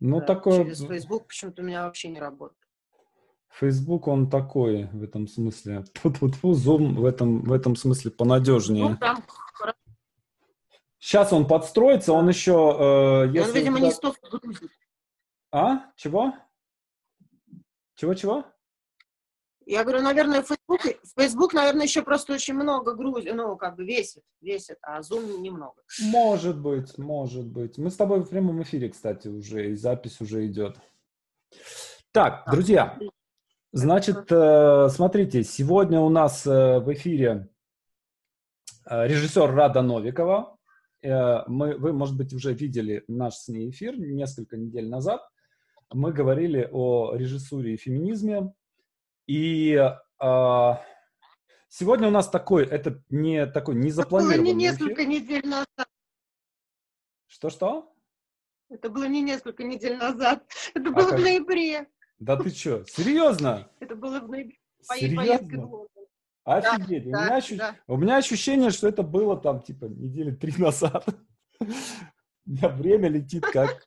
Ну, Да, такое... Через Facebook почему-то у меня вообще не работает. Facebook, он такой в этом смысле. Тьфу-тьфу-тьфу, Zoom в этом, в этом смысле Ну, понадежнее. там. Сейчас он подстроится, он еще... э, И Он, если видимо, туда- не столько грузит. А? Чего? Чего-чего? Я говорю, наверное, Facebook, Facebook, наверное, еще просто очень много грузит, ну, как бы весит, весит, а Zoom немного. Может быть, может быть. Мы с тобой в прямом эфире, кстати, уже, и запись уже идет. Так, друзья, значит, э, смотрите, сегодня у нас э, в эфире э, режиссер Рада Новикова. Мы, вы, может быть, уже видели наш с ней эфир несколько недель назад. Мы говорили о режиссуре и феминизме. И э, сегодня у нас такой, это не такой Это было не несколько эфир. недель назад. Что-что? Это было не несколько недель назад. Это А было как- в ноябре. Да ты что, серьезно? Это было в ноябре. Серьезно? Офигеть. у, Да, меня ощу- да. у меня ощущение, что это было там типа недели три назад. У меня время летит как,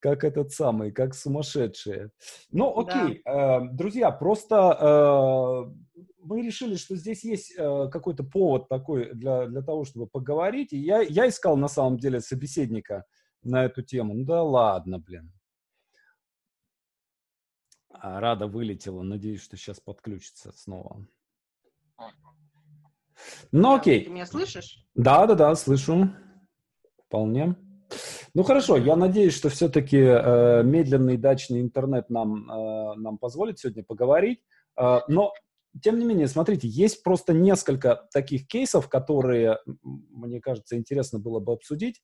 как этот самый, как сумасшедшее. Ну, Да. окей, э, друзья, просто э, мы решили, что здесь есть э, какой-то повод такой для, для того, чтобы поговорить. И я, я искал на самом деле собеседника на эту тему. Ну да ладно, блин. А, Рада вылетела. Надеюсь, что сейчас подключится снова. Ну Да, окей. Ты меня слышишь? Да, да, да, слышу. Вполне. Ну хорошо, я надеюсь, что все-таки медленный дачный интернет нам, э, нам позволит сегодня поговорить. Э, но, тем не менее, смотрите, есть просто несколько таких кейсов, которые, мне кажется, интересно было бы обсудить.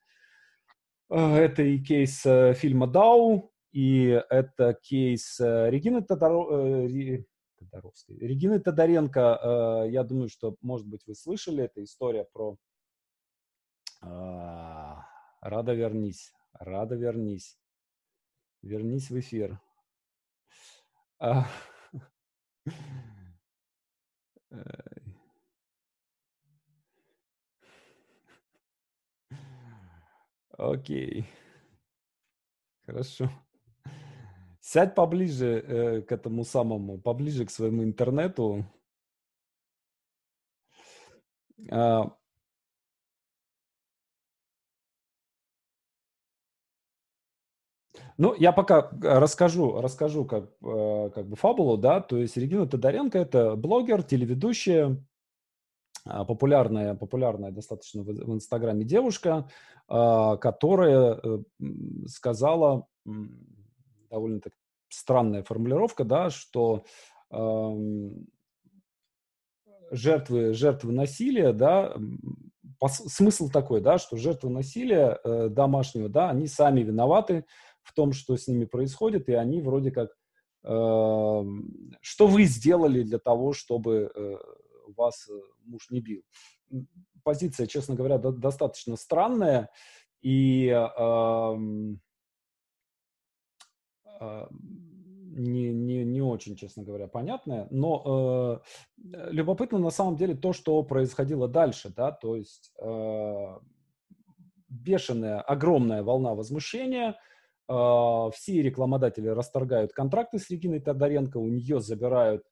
Э, это и кейс э, фильма «Дау», и это кейс э, Регины Тодоро- э, Тодоровской. Регины Тодоренко, э, я думаю, что, может быть, вы слышали, это история про а, Рада, вернись. Рада, вернись. Вернись в эфир. А. Окей. Хорошо. Сядь поближе э, к этому самому, поближе к своему интернету. А, Ну, я пока э, расскажу, расскажу как, э, как бы фабулу, да, то есть Регина Тодоренко – это блогер, телеведущая, а, популярная, популярная достаточно в, Инстаграме девушка, а, которая э, сказала, довольно так странная формулировка, да, что ам, жертвы, жертвы насилия, да, смысл такой, да, что жертвы насилия домашнего, да, они сами виноваты в том, что с ними происходит, и они вроде как, эм, что вы сделали для того, чтобы э, вас э, муж не бил. Позиция, честно говоря, до- достаточно странная, и эм, э, не, не, не очень, честно говоря, понятная. Но э, любопытно на самом деле то, что происходило дальше, да, то есть э, бешеная, огромная волна возмущения, э, все рекламодатели расторгают контракты с Региной Тодоренко, у нее забирают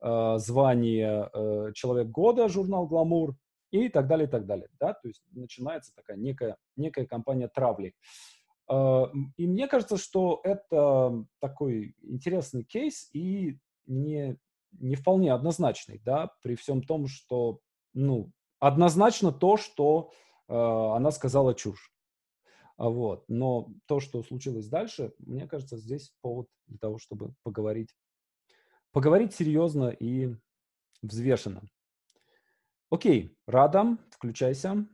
э, звание э, «Человек года», журнал «Гламур», и так далее, и так далее, да, то есть начинается такая некая, некая кампания травли. Э, И мне кажется, что это такой интересный кейс и не, не вполне однозначный, да, при всем том, что, ну, однозначно то, что э, она сказала чушь. А Вот. Но то, что случилось дальше, мне кажется, здесь повод для того, чтобы поговорить. Поговорить серьезно и взвешенно. Окей, Рада, включайся.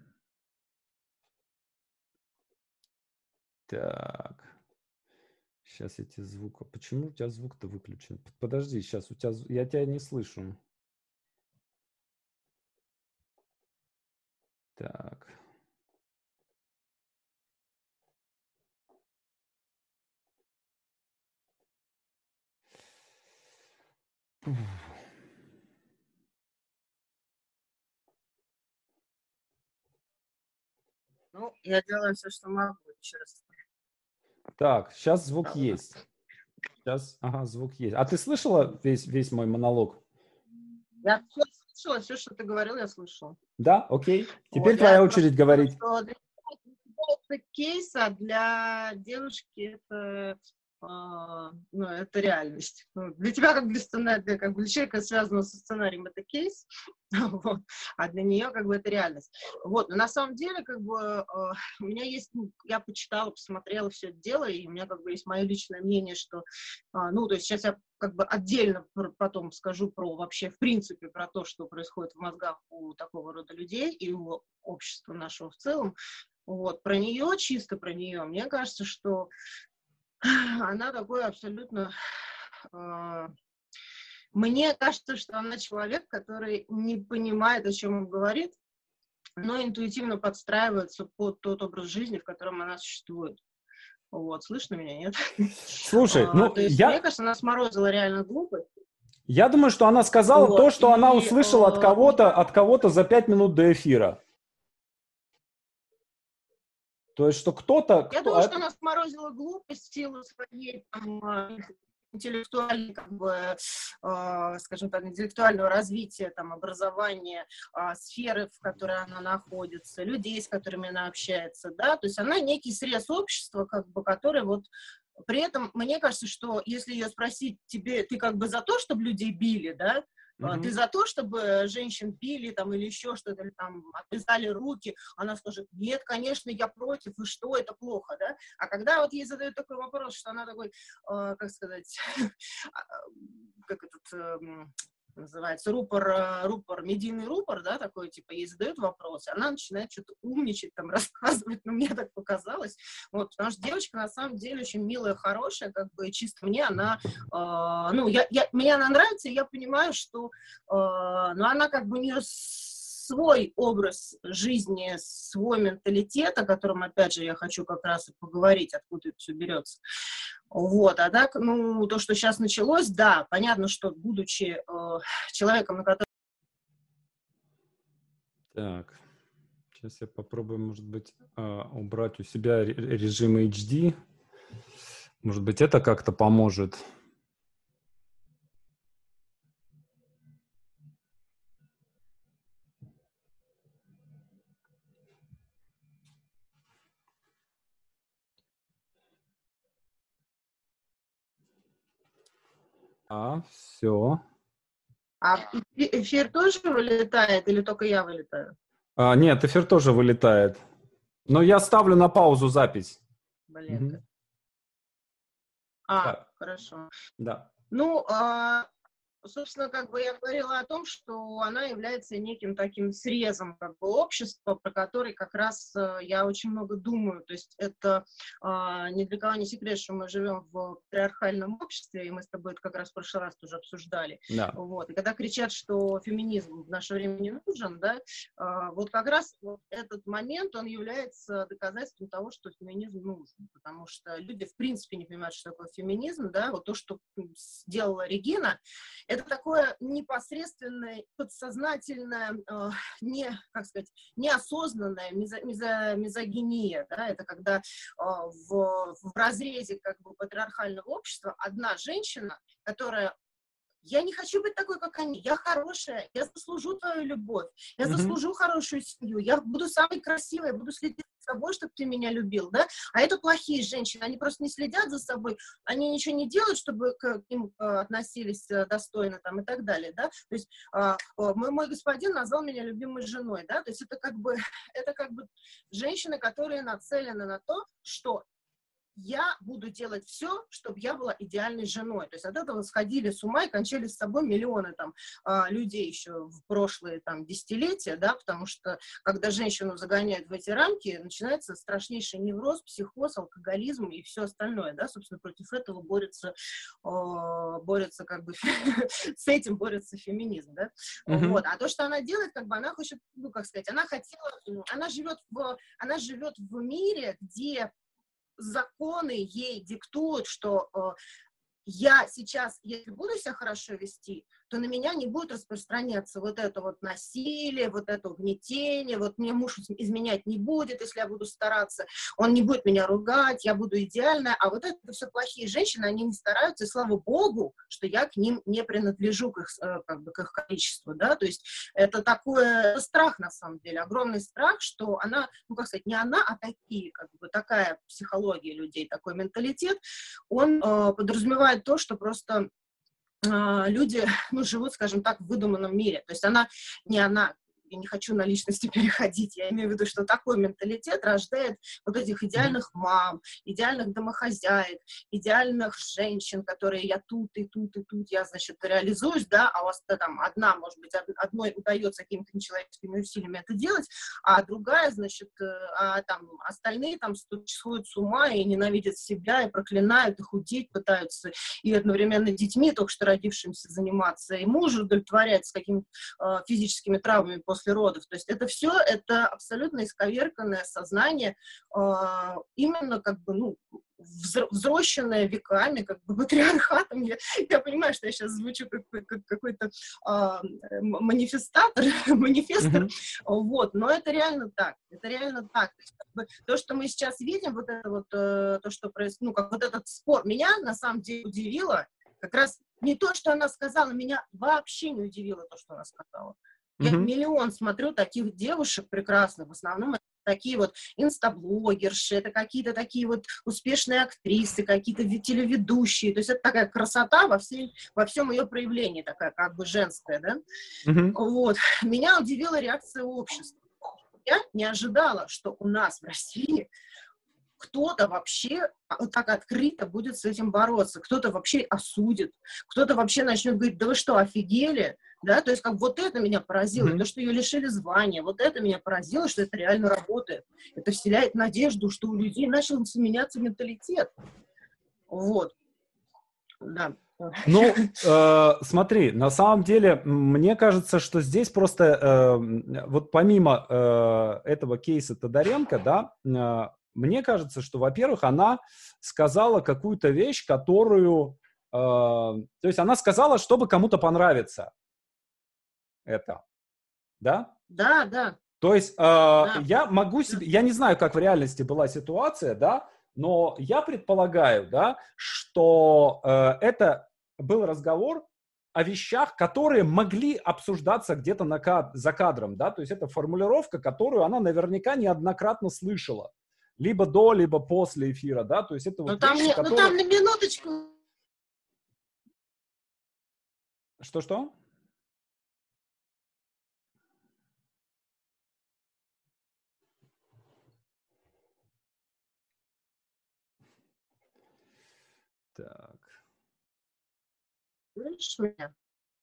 Так. Сейчас я тебе звук... Почему у тебя звук-то выключен? Подожди, сейчас у тебя... Я тебя не слышу. Так. Ну, я делаю все, что могу, честно. Так, сейчас звук есть. Сейчас, ага, звук есть. А ты слышала весь, весь мой монолог? Я все слышала, все, что ты говорил, я слышала. Да, окей. Теперь вот, твоя очередь говорить. Для это кейс, а для девушки это ну, это реальность. Ну, для тебя, как для сценария, как бы для человека, связанного со сценарием, это кейс, вот, а для нее, как бы, это реальность. Вот, но на самом деле, как бы, э, у меня есть, ну, я почитала, посмотрела все это дело, и у меня, как бы, есть мое личное мнение, что, э, ну, то есть сейчас я, как бы, отдельно потом скажу про вообще, в принципе, про то, что происходит в мозгах у такого рода людей и у общества нашего в целом, вот, про нее, чисто про нее, мне кажется, что она такой абсолютно... Э, мне кажется, что она человек, который не понимает, о чем он говорит, но интуитивно подстраивается под тот образ жизни, в котором она существует. Вот, слышно меня, нет? Слушай, а, ну, есть, я... Мне кажется, она сморозила реально глупость. Я думаю, что она сказала вот, то, что и, она услышала от кого-то, от кого-то за пять минут до эфира. То есть, что кто-то... Я кто, думаю, что она сморозила глупость в силу своей там, а, интеллектуальной, как бы, э, скажем так, интеллектуального развития, там, образования, э, сферы, в которой она находится, людей, с которыми она общается, да, то есть она некий срез общества, как бы, который вот при этом, мне кажется, что если ее спросить, тебе, ты как бы за то, чтобы людей били, да, Mm-hmm. Ты за то, чтобы женщин били там или еще что-то, или там отрезали руки? Она скажет, нет, конечно, я против, и что, это плохо, да? А когда вот ей задают такой вопрос, что она такой, э, как сказать, а, как этот, э, называется, рупор, э, рупор, медийный рупор, да, такой, типа, ей задают вопросы, она начинает что-то умничать, там, рассказывать, ну, мне так показалось, вот, потому что девочка, на самом деле, очень милая, хорошая, как бы, чисто мне она, э, ну, я, я, мне она нравится, и я понимаю, что, э, ну, она, как бы, не свой образ жизни, свой менталитет, о котором, опять же, я хочу как раз и поговорить, откуда это все берется. Вот, а так, ну, то, что сейчас началось, да, понятно, что будучи э, человеком, на который... Так, сейчас я попробую, может быть, э, убрать у себя режим HD. Может быть, это как-то поможет. А, все. А эфир тоже вылетает или только я вылетаю? А, нет, эфир тоже вылетает. Но я ставлю на паузу запись. Блин. Угу. А, так. хорошо. Да. Ну, а, собственно, как бы я говорила о том, что она является неким таким срезом как бы общества, про который как раз э, я очень много думаю. То есть это э, ни для кого не секрет, что мы живем в патриархальном обществе, и мы с тобой это как раз в прошлый раз тоже обсуждали. Да. Вот. И когда кричат, что феминизм в наше время не нужен, да, э, вот как раз вот этот момент, он является доказательством того, что феминизм нужен, потому что люди в принципе не понимают, что такое феминизм, да, вот то, что сделала Регина, это такое непосредственное, подсознательное, э, не, как сказать, неосознанная мизо, мизо, мизогиния, да, это когда э, в, в разрезе как бы патриархального общества одна женщина, которая я не хочу быть такой, как они. Я хорошая, я заслужу твою любовь, я mm-hmm. заслужу хорошую семью, я буду самой красивой, буду следить собой, чтобы ты меня любил, да? А это плохие женщины, они просто не следят за собой, они ничего не делают, чтобы к ним э, относились э, достойно там и так далее, да? То есть э, мой, мой господин назвал меня любимой женой, да? То есть это как бы, это как бы женщины, которые нацелены на то, что я буду делать все, чтобы я была идеальной женой. То есть от этого сходили с ума и кончали с собой миллионы там а, людей еще в прошлые там десятилетия, да, потому что когда женщину загоняют в эти рамки, начинается страшнейший невроз, психоз, алкоголизм и все остальное, да, собственно, против этого борется, борется как бы, с этим борется феминизм, да, mm-hmm. вот, а то, что она делает, как бы она хочет, ну, как сказать, она хотела, она живет в, она живет в мире, где законы ей диктуют, что э, я сейчас, если буду себя хорошо вести, то на меня не будет распространяться вот это вот насилие, вот это угнетение, вот мне муж изменять не будет, если я буду стараться, он не будет меня ругать, я буду идеальная, а вот это все плохие женщины, они не стараются, и слава богу, что я к ним не принадлежу, к их, э, как бы, к их количеству, да, то есть это такой страх, на самом деле, огромный страх, что она, ну, как сказать, не она, а такие, как бы, такая психология людей, такой менталитет, он э, подразумевает то, что просто люди ну, живут, скажем так, в выдуманном мире. То есть она не она, я не хочу на личности переходить, я имею в виду, что такой менталитет рождает вот этих идеальных мам, идеальных домохозяек, идеальных женщин, которые я тут и тут и тут, я, значит, реализуюсь, да, а у вас там одна, может быть, одной удается какими-то нечеловеческими усилиями это делать, а другая, значит, э, а там остальные там сходят с ума и ненавидят себя, и проклинают, и худеть пытаются, и одновременно детьми, только что родившимся, заниматься, и мужа удовлетворять с какими-то э, физическими травмами после после родов. То есть это все, это абсолютно исковерканное сознание, э, именно как бы, ну, взросшенное веками, как бы матриархатом. Я, я понимаю, что я сейчас звучу как, как какой-то а, манифестатор, манифестор, mm-hmm. вот, но это реально так, это реально так. То, есть, как бы, то что мы сейчас видим, вот это вот, э, то, что происходит, ну, как вот этот спор, меня на самом деле удивило, как раз не то, что она сказала, меня вообще не удивило то, что она сказала. Я mm-hmm. миллион смотрю таких девушек прекрасных, в основном это такие вот инстаблогерши, это какие-то такие вот успешные актрисы, какие-то телеведущие, то есть это такая красота во, всей, во всем ее проявлении, такая как бы женская, да? Mm-hmm. Вот. Меня удивила реакция общества. Я не ожидала, что у нас в России кто-то вообще а, так открыто будет с этим бороться, кто-то вообще осудит, кто-то вообще начнет говорить, да вы что, офигели? Да, то есть как вот это меня поразило, mm-hmm. то, что ее лишили звания, вот это меня поразило, что это реально работает. Это вселяет надежду, что у людей начал меняться менталитет. Вот. Да. Ну, э, смотри, на самом деле, мне кажется, что здесь просто, э, вот помимо э, этого кейса Тодоренко, да, э, мне кажется, что, во-первых, она сказала какую-то вещь, которую... Э, то есть она сказала, чтобы кому-то понравиться это. Да? Да, да. То есть э, да. я могу себе... Я не знаю, как в реальности была ситуация, да, но я предполагаю, да, что э, это был разговор о вещах, которые могли обсуждаться где-то на кад... за кадром, да, то есть это формулировка, которую она наверняка неоднократно слышала либо до, либо после эфира, да, то есть это вот там, вещи, которые... Ну там на минуточку. Что-что? Так. Слышишь меня?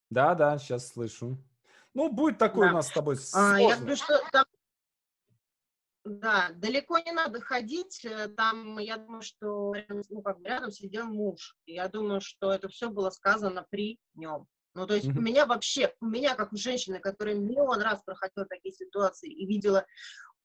Да, да, сейчас слышу. Ну, будет такой да. у нас с тобой а, Я говорю, что там да, далеко не надо ходить. Э, там, я думаю, что ну, как бы рядом сидел муж. Я думаю, что это все было сказано при нем. Ну, то есть mm-hmm. у меня вообще, у меня как у женщины, которая миллион раз проходила такие ситуации и видела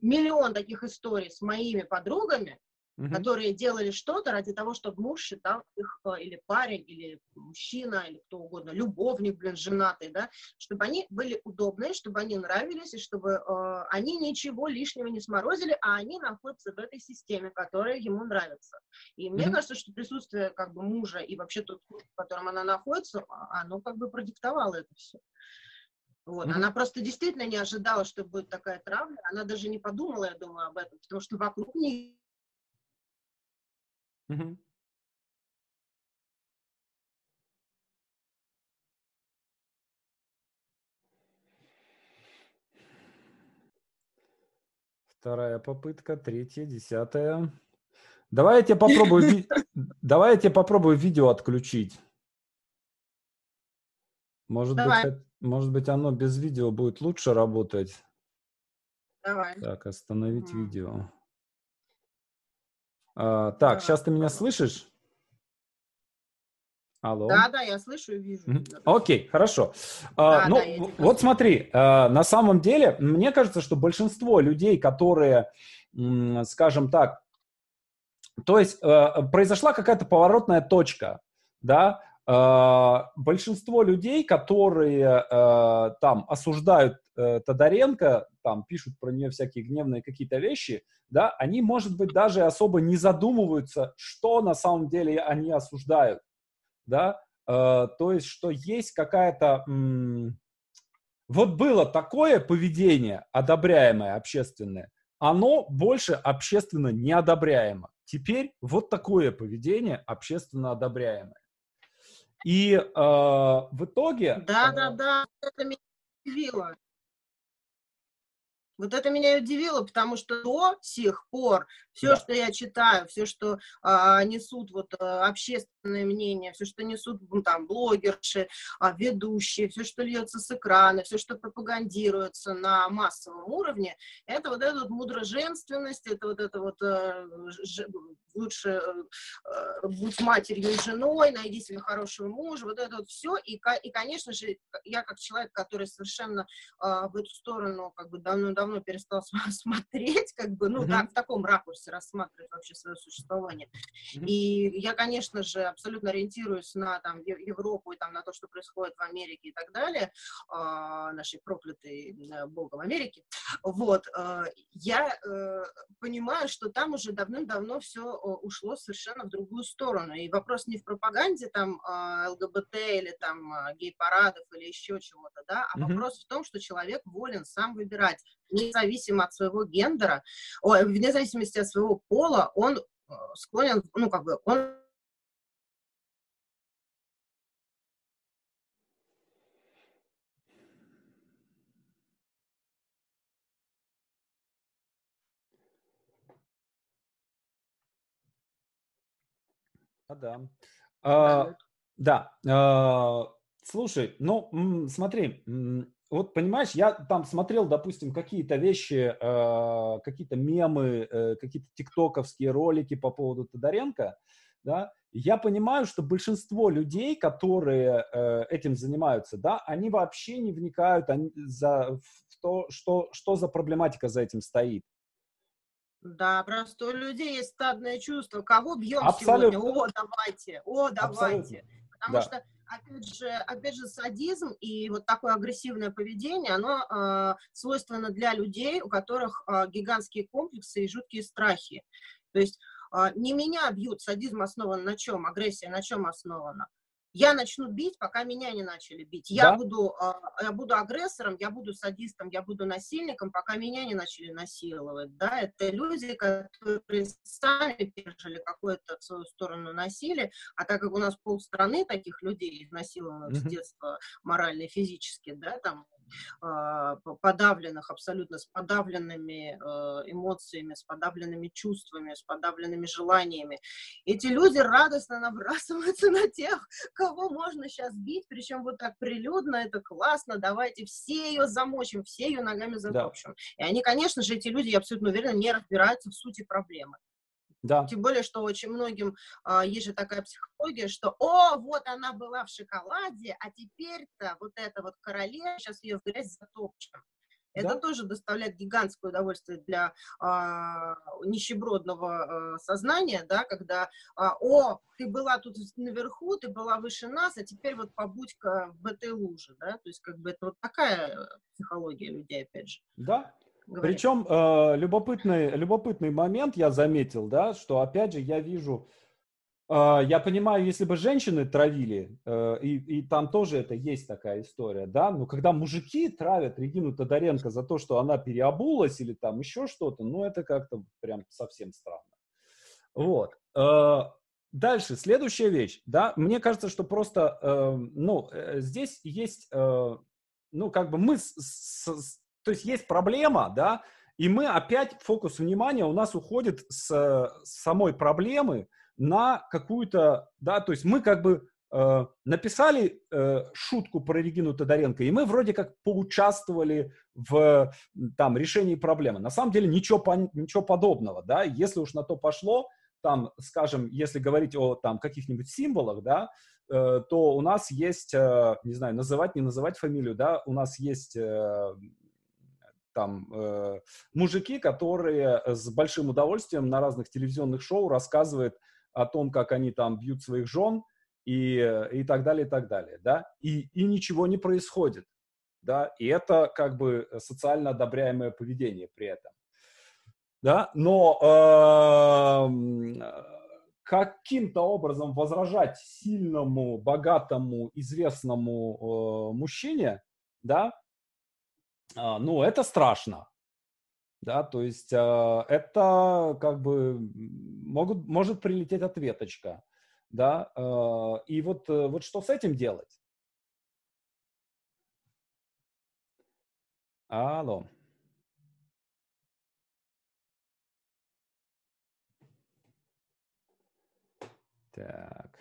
миллион таких историй с моими подругами, угу. которые делали что-то ради того, чтобы муж считал их, э, или парень, или мужчина, или кто угодно, любовник, блин, женатый, да, чтобы они были удобные, чтобы они нравились, и чтобы э, они ничего лишнего не сморозили, а они находятся в этой системе, которая ему нравится. И мне кажется, что присутствие как бы мужа и вообще тот, в котором она находится, а, оно как бы продиктовало это все. Вот. Mm-hmm. Она просто действительно не ожидала, что будет такая травля. Она даже не подумала, я думаю, об этом, потому что вокруг нее Мгм. Вторая попытка, третья, десятая. Давай я тебе попробую, ви- давай я тебе попробую видео отключить. Может быть, может быть, оно без видео будет лучше работать. Давай. Так, остановить М. видео. А, так, сейчас ты меня слышишь? Алло. Да, да, я слышу и вижу. Окей, хорошо. А, да, ну, да, вот смотри, а, на самом деле, мне кажется, что большинство людей, которые, скажем так, то есть а, произошла какая-то поворотная точка, да, э, большинство людей, которые э, там осуждают э, Тодоренко, там пишут про нее всякие гневные какие-то вещи, да, они, может быть, даже особо не задумываются, что на самом деле они осуждают, да, э, то есть, что есть какая-то... М- вот было такое поведение, одобряемое общественное, оно больше общественно неодобряемо. Теперь вот такое поведение общественно одобряемое. И э, в итоге... Да, да, да, это меня удивило. Вот это меня и удивило, потому что до сих пор все, да. что я читаю, все, что а, несут вот а, общественное мнение, все, что несут ну, там блогерши, а, ведущие, все, что льется с экрана, все, что пропагандируется на массовом уровне, это вот эта вот мудроженственность, это вот это вот а, ж, лучше а, будь матерью и женой, найди себе хорошего мужа, вот это вот все. И, и конечно же, я как человек, который совершенно а, в эту сторону как бы давно-давно перестал смотреть, как бы, ну, mm-hmm. так, в таком ракурсе рассматривать вообще свое существование. Mm-hmm. И я, конечно же, абсолютно ориентируюсь на там Европу и там на то, что происходит в Америке и так далее, э, нашей проклятой э, богом Америки. Вот, э, я э, понимаю, что там уже давным-давно все ушло совершенно в другую сторону. И вопрос не в пропаганде там э, ЛГБТ или там э, гей-парадов или еще чего-то, да, а mm-hmm. вопрос в том, что человек волен сам выбирать, независимо от своего гендера, о, вне зависимости от своего пола, он э, склонен, ну, как бы, он А, да. А, да. А, слушай, ну, смотри, вот понимаешь, я там смотрел, допустим, какие-то вещи, э, какие-то мемы, э, какие-то тиктоковские ролики по поводу Тодоренко, да, я понимаю, что большинство людей, которые э, этим занимаются, да, они вообще не вникают они, за, в то, что, что за проблематика за этим стоит. Да, просто у людей есть стадное чувство. Кого бьем Абсолютно. сегодня? О, давайте, о, давайте. Абсолютно. Потому да. что опять же, опять же, садизм и вот такое агрессивное поведение, оно э, свойственно для людей, у которых э, гигантские комплексы и жуткие страхи. То есть э, не меня бьют, садизм основан на чем, агрессия на чем основана? Я начну бить, пока меня не начали бить. Я, да? буду, э, я буду агрессором, я буду садистом, я буду насильником, пока меня не начали насиловать. Да? Это люди, которые сами пережили какое-то в свою сторону насилие, а так как у нас полстраны таких людей изнасилованных mm-hmm. с детства морально и физически, да, там а, подавленных, абсолютно с подавленными э, эмоциями, с подавленными чувствами, с подавленными желаниями. Эти люди радостно набрасываются на тех, кого можно сейчас бить, причем вот так прилюдно, это классно, давайте все ее замочим, все ее ногами затопчем. Да. И они, конечно же, эти люди, я абсолютно уверена, не разбираются в сути проблемы. Да. Тем более, что очень многим а, есть же такая психология, что «О, вот она была в шоколаде, а теперь-то вот эта вот королева, сейчас ее в грязь затопчем». Это да? тоже доставляет гигантское удовольствие для а, нищебродного а, сознания, да, когда а, «О, ты была тут наверху, ты была выше нас, а теперь вот побудь-ка в этой луже», да, то есть как бы это вот такая психология людей, опять же. Да, Говори. Причем э, любопытный, любопытный момент я заметил, да, что опять же я вижу, э, я понимаю, если бы женщины травили, э, и, и там тоже это есть такая история, да, но когда мужики травят Регину Тодоренко за то, что она переобулась или там еще что-то, ну это как-то прям совсем странно. Вот. Э, дальше, следующая вещь, да, мне кажется, что просто, э, ну, э, здесь есть, э, ну, как бы мы с, с, то есть есть проблема, да, и мы опять, фокус внимания у нас уходит с, с самой проблемы на какую-то, да, то есть мы как бы э, написали э, шутку про Регину Тодоренко, и мы вроде как поучаствовали в там решении проблемы. На самом деле ничего, ничего подобного, да, если уж на то пошло, там, скажем, если говорить о там каких-нибудь символах, да, э, то у нас есть, э, не знаю, называть, не называть фамилию, да, у нас есть э, там э, мужики, которые с большим удовольствием на разных телевизионных шоу рассказывают о том, как они там бьют своих жен, и, и так далее, и так далее, да, и, и ничего не происходит, да, и это как бы социально одобряемое поведение при этом, да, но э, каким-то образом возражать сильному, богатому, известному э, мужчине, да, э, ну, это страшно, да, то есть э, это как бы могут, может прилететь ответочка, да, э, и вот, э, вот что с этим делать? Алло. Так.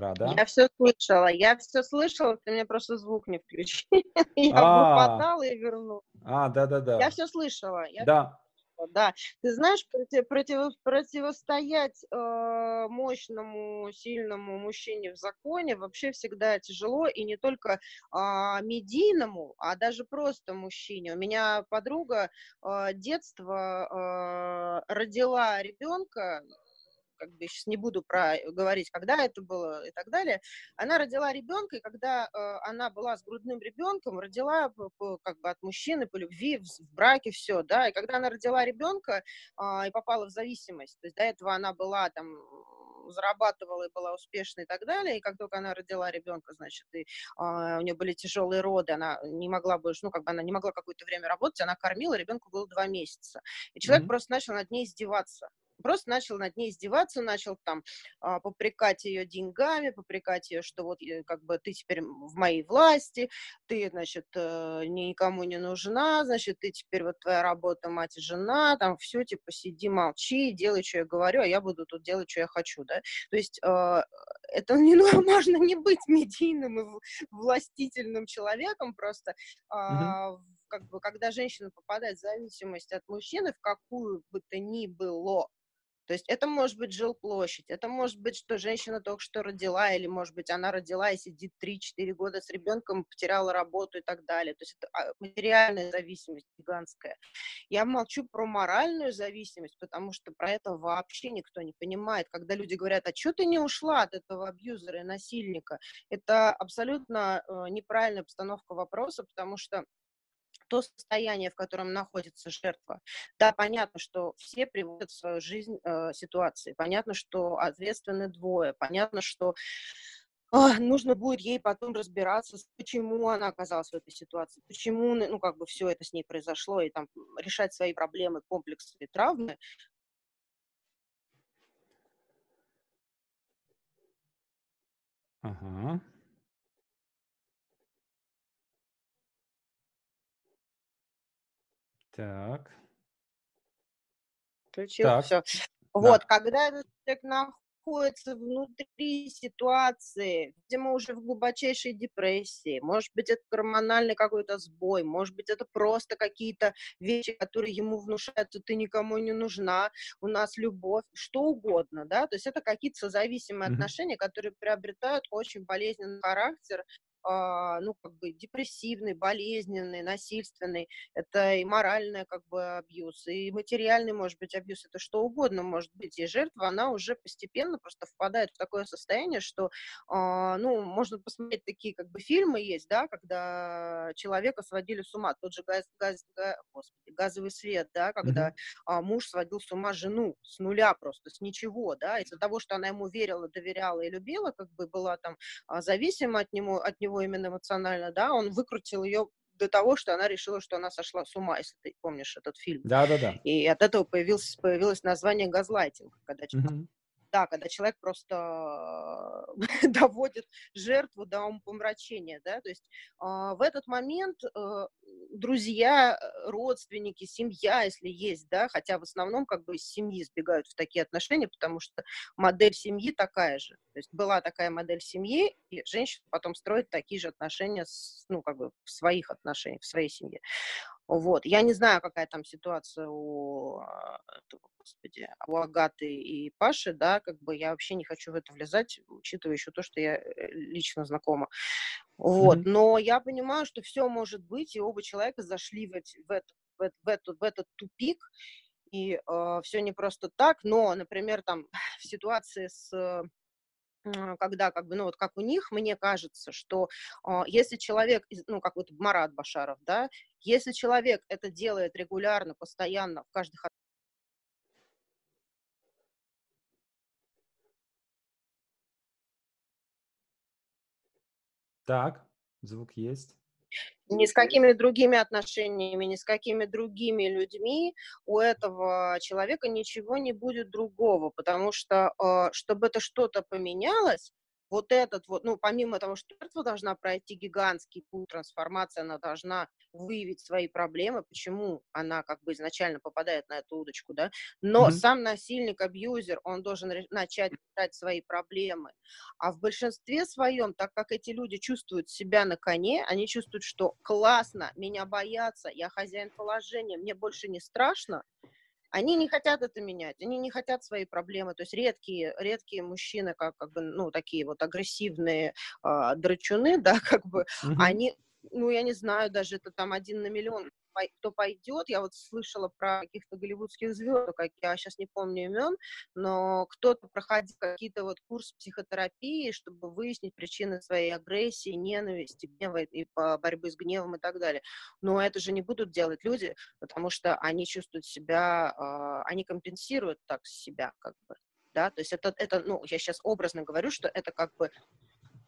Рада? Я все слышала, я все слышала, ты мне просто звук не включил. Я вымотала и вернула. А, да-да-да. Я все слышала. Да. Да, ты знаешь, против, против, противостоять э, мощному, сильному мужчине в законе вообще всегда тяжело, и не только э, медийному, а даже просто мужчине. У меня подруга э, детства э, родила ребенка, как бы сейчас не буду про э, говорить, когда это было и так далее. Она родила ребенка, и когда э, она была с грудным ребенком, родила как бы от мужчины по любви, в, в браке, все, да, и когда она родила ребенка э, и попала в зависимость, то есть до этого она была там зарабатывала и была успешной и так далее. И как только она родила ребенка, значит, и а, у нее были тяжелые роды, она не могла больше, ну, как бы она не могла какое-то время работать, она кормила, ребенку было два месяца. И человек mm-hmm. просто начал над ней издеваться просто начал над ней издеваться, начал там а, попрекать ее деньгами, попрекать ее, что вот э, как бы ты теперь в моей власти, ты, значит, э, никому не нужна, значит, ты теперь вот твоя работа мать и жена, там все, типа, сиди, молчи, делай, что я говорю, а я буду тут делать, что я хочу, да. То есть э, это не, ну, можно не быть медийным и властительным человеком просто, mm-hmm. как бы, когда женщина попадает в зависимость от мужчины, в какую бы то ни было, то есть это может быть жилплощадь, это может быть, что женщина только что родила, или, может быть, она родила и сидит 3-4 года с ребенком, потеряла работу и так далее. То есть это а, материальная зависимость гигантская. Я молчу про моральную зависимость, потому что про это вообще никто не понимает. Когда люди говорят, а что ты не ушла от этого абьюзера и насильника? Это абсолютно э, неправильная постановка вопроса, потому что то состояние, в котором находится жертва. Да, понятно, что все приводят в свою жизнь э, ситуации, понятно, что ответственны двое, понятно, что э, нужно будет ей потом разбираться, почему она оказалась в этой ситуации, почему, ну, как бы все это с ней произошло, и там решать свои проблемы, комплексы и травмы. Ага. Так. Включил, так. все. Вот, когда этот человек находится внутри ситуации, видимо, уже в глубочайшей депрессии, может быть, это гормональный какой-то сбой, может быть, это просто какие-то вещи, которые ему внушают, что ты никому не нужна, у нас любовь, что угодно, да, то есть это какие-то созависимые mm-hmm. отношения, которые приобретают очень болезненный характер, ну, как бы депрессивный, болезненный, насильственный, это и моральный, как бы, абьюз, и материальный, может быть, абьюз, это что угодно может быть, и жертва, она уже постепенно просто впадает в такое состояние, что, а, ну, можно посмотреть такие, как бы, фильмы есть, да, когда человека сводили с ума, тот же газ, газ, газ, господи, газовый свет, да, когда mm-hmm. муж сводил с ума жену с нуля просто, с ничего, да, из-за того, что она ему верила, доверяла и любила, как бы была там зависима от него, от него него именно эмоционально, да, он выкрутил ее до того, что она решила, что она сошла с ума, если ты помнишь этот фильм. Да, да, да. И от этого появился, появилось название газлайтинг, когда mm-hmm да, когда человек просто доводит жертву до умопомрачения, да, то есть э, в этот момент э, друзья, родственники, семья, если есть, да, хотя в основном как бы из семьи сбегают в такие отношения, потому что модель семьи такая же, то есть была такая модель семьи, и женщина потом строит такие же отношения, с, ну, как бы в своих отношениях, в своей семье. Вот. Я не знаю, какая там ситуация у, а, господи, у Агаты и Паши, да, как бы я вообще не хочу в это влезать, учитывая еще то, что я э, лично знакома. Вот. Mm-hmm. Но я понимаю, что все может быть, и оба человека зашли в, эти, в, этот, в, этот, в, этот, в этот тупик, и э, все не просто так, но, например, там в ситуации с когда, как бы, ну, вот как у них, мне кажется, что э, если человек, ну, как вот Марат Башаров, да, если человек это делает регулярно, постоянно, в каждых Так, звук есть. Ни с какими другими отношениями, ни с какими другими людьми у этого человека ничего не будет другого, потому что, э, чтобы это что-то поменялось, вот этот вот, ну, помимо того, что жертва должна пройти гигантский путь трансформации, она должна выявить свои проблемы, почему она как бы изначально попадает на эту удочку, да, но mm-hmm. сам насильник, абьюзер, он должен начать решать свои проблемы. А в большинстве своем, так как эти люди чувствуют себя на коне, они чувствуют, что классно, меня боятся, я хозяин положения, мне больше не страшно, они не хотят это менять, они не хотят свои проблемы. То есть редкие, редкие мужчины, как, как бы, ну, такие вот агрессивные э, драчуны, да, как бы, mm-hmm. они, ну, я не знаю, даже это там один на миллион кто пойдет. Я вот слышала про каких-то голливудских звезд, как я сейчас не помню имен, но кто-то проходил какие-то вот курс психотерапии, чтобы выяснить причины своей агрессии, ненависти, гнева и борьбы с гневом и так далее. Но это же не будут делать люди, потому что они чувствуют себя, а, они компенсируют так себя, как бы да, то есть это, это, ну, я сейчас образно говорю, что это как бы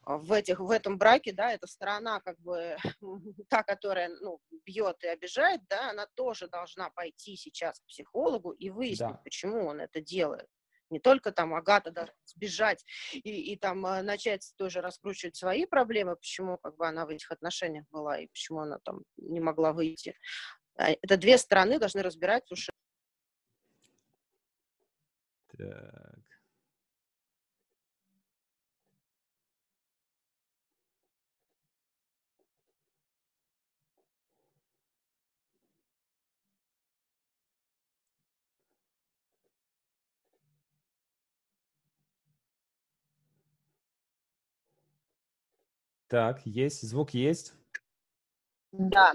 в, этих, в этом браке, да, эта сторона, как бы, та, которая, ну, бьет и обижает, да, она тоже должна пойти сейчас к психологу и выяснить, да. почему он это делает. Не только там Агата должна сбежать и, и там э, начать тоже раскручивать свои проблемы, почему как бы она в этих отношениях была и почему она там не могла выйти. А, это две стороны должны разбирать уже. Так. Так, есть, звук есть. Да.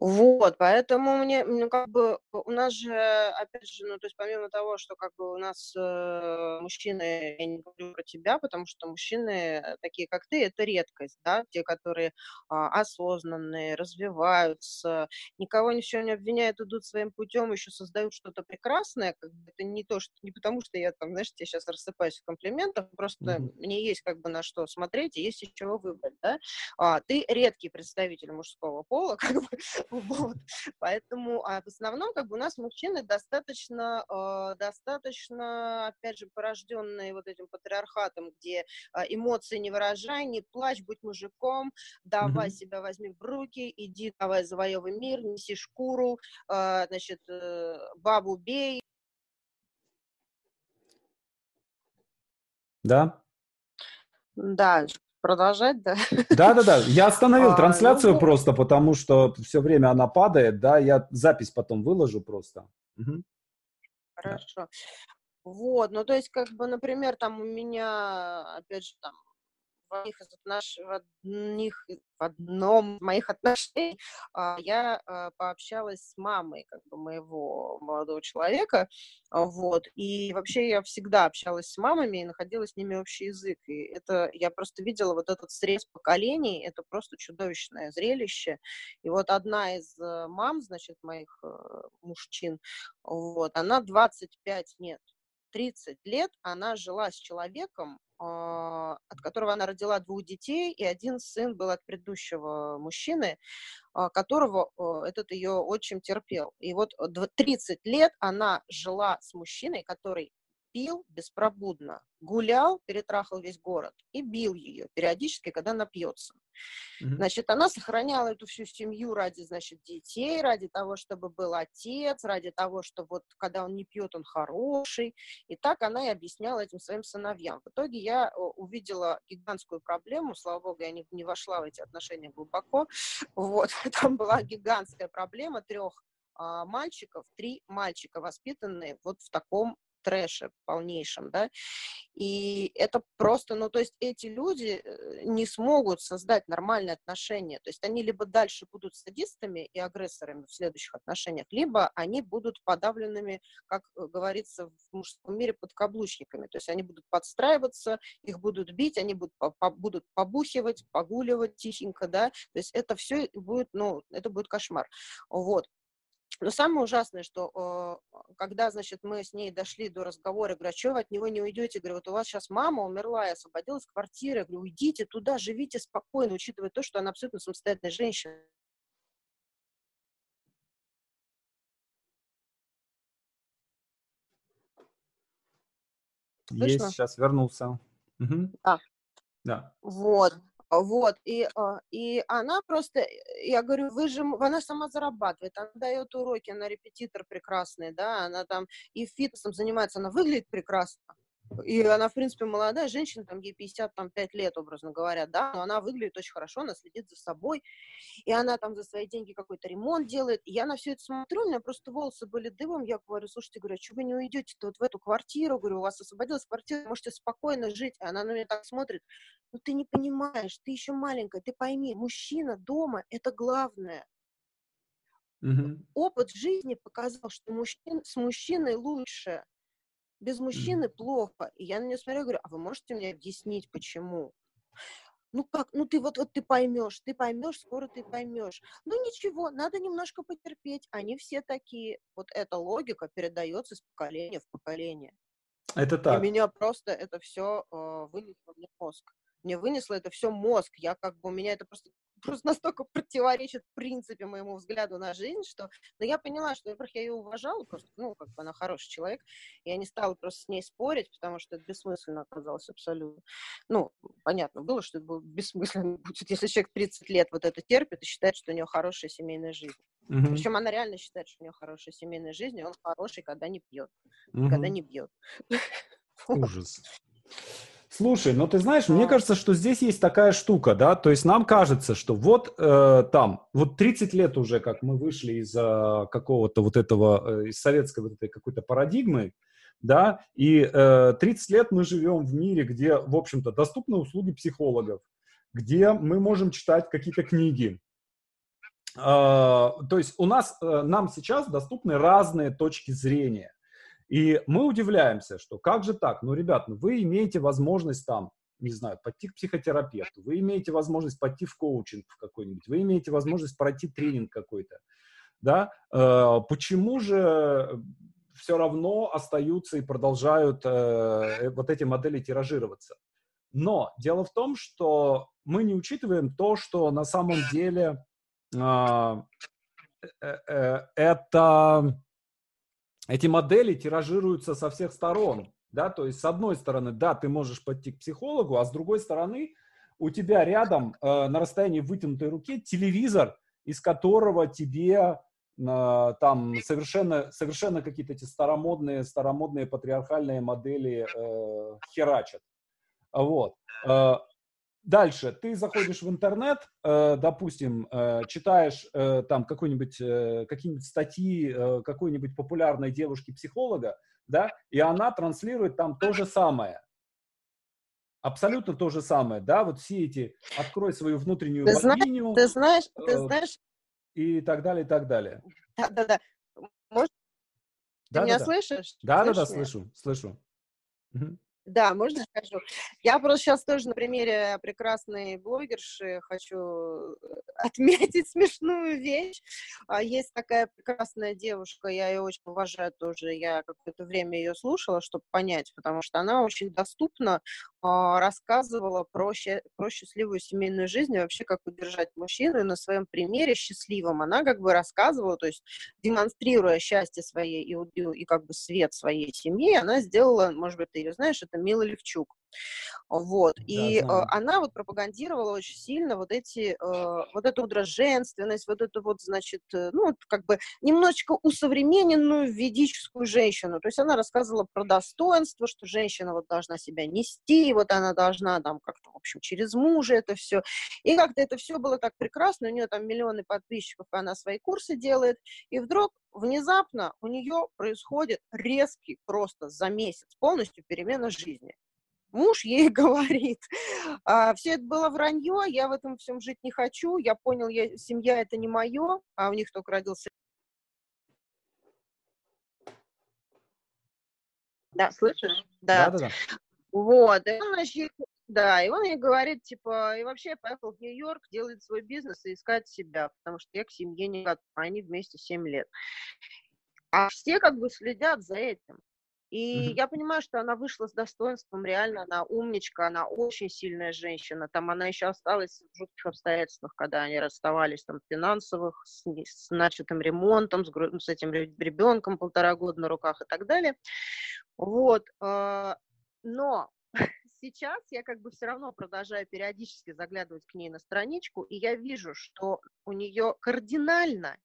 Вот, поэтому мне, ну, как бы, у нас же, опять же, ну, то есть помимо того, что, как бы, у нас э, мужчины, я не говорю про тебя, потому что мужчины э, такие, как ты, это редкость, да, те, которые а, осознанные, развиваются, никого ничего не обвиняют, идут своим путем, еще создают что-то прекрасное, как бы, это не то, что, не потому что я там, знаешь, тебе сейчас рассыпаюсь в комплиментах, просто mm-hmm. мне есть, как бы, на что смотреть, и есть из чего выбрать, да, а, ты редкий представитель мужского пола, как бы, Вот. Поэтому а в основном как бы у нас мужчины достаточно, э, достаточно, опять же, порожденные вот этим патриархатом, где э, эмоции не выражай, не плачь, будь мужиком, давай mm-hmm. себя возьми в руки, иди, давай завоевывай мир, неси шкуру, э, значит, э, бабу бей. Да. Да, продолжать, да? Да-да-да, я остановил а, трансляцию ну, просто, потому что все время она падает, да, я запись потом выложу просто. Угу. Хорошо. Да. Вот, ну то есть, как бы, например, там у меня, опять же, там, одних из отнош... в одних, в одном из моих отношений а, я а, пообщалась с мамой как бы моего молодого человека, а, вот, и вообще я всегда общалась с мамами и находила с ними общий язык, и это, я просто видела вот этот срез поколений, это просто чудовищное зрелище, и вот одна из э, мам, значит, моих э, мужчин, вот, она 25, нет, 30 лет она жила с человеком, от которого она родила двух детей, и один сын был от предыдущего мужчины, а, которого этот ее отчим терпел. И вот 30 лет она жила с мужчиной, который пил беспробудно, гулял, перетрахал весь город и бил ее периодически, когда напьется. Mm-hmm. Значит, она сохраняла эту всю семью ради, значит, детей, ради того, чтобы был отец, ради того, что вот когда он не пьет, он хороший. И так она и объясняла этим своим сыновьям. В итоге я увидела гигантскую проблему, слава богу, я не, не вошла в эти отношения глубоко. Вот, там была гигантская проблема трех а, мальчиков, три мальчика, воспитанные вот в таком трэше полнейшем, да, и это просто, ну, то есть эти люди э, не смогут создать нормальные отношения, то есть они либо дальше будут садистами и агрессорами в следующих отношениях, либо они будут подавленными, как э, говорится в мужском мире, подкаблучниками, то есть они будут подстраиваться, их будут бить, они будут, будут побухивать, погуливать тихенько, да, то есть это все будет, ну, это будет кошмар, вот. Но самое ужасное, что когда, значит, мы с ней дошли до разговора, я говорю, а что вы от него не уйдете? Я говорю, вот у вас сейчас мама умерла и освободилась квартира. Я говорю, уйдите туда, живите спокойно, учитывая то, что она абсолютно самостоятельная женщина. Есть, Слышно? сейчас вернулся. Угу. А. Да. Вот. Вот, и, а, и она просто, э, я говорю, вы же, она сама зарабатывает, она дает уроки, она репетитор прекрасный, да, она там и фитнесом занимается, она выглядит прекрасно, и она, в принципе, молодая женщина, там, ей 55 лет, образно говоря, да, но она выглядит очень хорошо, она следит за собой, и она там за свои деньги какой-то ремонт делает. И я на все это смотрю, у меня просто волосы были дымом, я говорю, слушайте, говорю, а что вы не уйдете-то вот в эту квартиру, говорю, у вас освободилась квартира, можете спокойно жить. И она на меня так смотрит, ну ты не понимаешь, ты еще маленькая, ты пойми, мужчина дома – это главное. Угу. Опыт жизни показал, что мужчин, с мужчиной лучше. Без мужчины плохо. И я на нее смотрю и говорю, а вы можете мне объяснить, почему? Ну как, ну ты вот, вот ты поймешь, ты поймешь, скоро ты поймешь. Ну ничего, надо немножко потерпеть. Они все такие. Вот эта логика передается из поколения в поколение. Это так. И меня просто это все э, вынесло мне мозг. Мне вынесло это все мозг. Я как бы, у меня это просто просто настолько противоречит принципе моему взгляду на жизнь, что... Но я поняла, что, во-первых, я ее уважала просто, ну, как бы она хороший человек, я не стала просто с ней спорить, потому что это бессмысленно оказалось абсолютно. Ну, понятно было, что это было бессмысленно будет, если человек 30 лет вот это терпит и считает, что у него хорошая семейная жизнь. Угу. Причем она реально считает, что у нее хорошая семейная жизнь, и он хороший, когда не пьет, угу. когда не бьет. Ужас. Слушай, ну ты знаешь, мне кажется, что здесь есть такая штука, да, то есть нам кажется, что вот э, там, вот 30 лет уже, как мы вышли из э, какого-то вот этого, э, из советской вот этой какой-то парадигмы, да, и э, 30 лет мы живем в мире, где, в общем-то, доступны услуги психологов, где мы можем читать какие-то книги, э, то есть у нас, э, нам сейчас доступны разные точки зрения. И мы удивляемся, что как же так? Ну, ребят, ну вы имеете возможность там, не знаю, пойти к психотерапевту, вы имеете возможность пойти в коучинг какой-нибудь, вы имеете возможность пройти тренинг какой-то, да? Э, почему же все равно остаются и продолжают э, вот эти модели тиражироваться? Но дело в том, что мы не учитываем то, что на самом деле а, э, э, это эти модели тиражируются со всех сторон, да, то есть с одной стороны, да, ты можешь пойти к психологу, а с другой стороны у тебя рядом э, на расстоянии вытянутой руки телевизор, из которого тебе э, там совершенно, совершенно какие-то эти старомодные, старомодные патриархальные модели э, херачат. Вот. Э, Дальше ты заходишь в интернет, э, допустим, э, читаешь э, там какой-нибудь, какие-нибудь статьи какой-нибудь популярной девушки-психолога, да, и она транслирует там то же самое. Абсолютно то же самое, да, вот все эти «открой свою внутреннюю ты богиню», ты знаешь, ты знаешь, и так далее, и так далее. Да-да-да. Может, да, ты да, меня да. слышишь? Да-да-да, слышу, слышу. Угу. Да, можно скажу? Я просто сейчас тоже на примере прекрасной блогерши хочу э, отметить смешную вещь. А, есть такая прекрасная девушка, я ее очень уважаю тоже, я какое-то время ее слушала, чтобы понять, потому что она очень доступно а, рассказывала про, про счастливую семейную жизнь и вообще как удержать мужчину. И на своем примере счастливом она как бы рассказывала, то есть демонстрируя счастье своей и, и как бы свет своей семьи, она сделала, может быть, ты ее знаешь, это Мила Левчук. Вот. И э, она вот пропагандировала очень сильно вот эти, э, вот эту вот женственность, вот эту вот, значит, э, ну, как бы немножечко усовремененную ведическую женщину. То есть она рассказывала про достоинство, что женщина вот должна себя нести, вот она должна там как-то, в общем, через мужа это все. И как-то это все было так прекрасно, у нее там миллионы подписчиков, она свои курсы делает, и вдруг внезапно у нее происходит резкий просто за месяц полностью перемена жизни. Муж ей говорит, а, все это было вранье, я в этом всем жить не хочу, я понял, я, семья это не мое, а у них только родился. Да, слышишь? Да. да, да, да. Вот, и он, значит, да, и он ей говорит, типа, и вообще я поехал в Нью-Йорк, делать свой бизнес и искать себя, потому что я к семье не готова, они вместе 7 лет. А все как бы следят за этим. И mm-hmm. я понимаю, что она вышла с достоинством, реально, она умничка, она очень сильная женщина. Там она еще осталась в жутких обстоятельствах, когда они расставались там финансовых, с, с начатым ремонтом, с, с этим ребенком полтора года на руках и так далее. Вот. А, но сейчас я как бы все равно продолжаю периодически заглядывать к ней на страничку, и я вижу, что у нее кардинально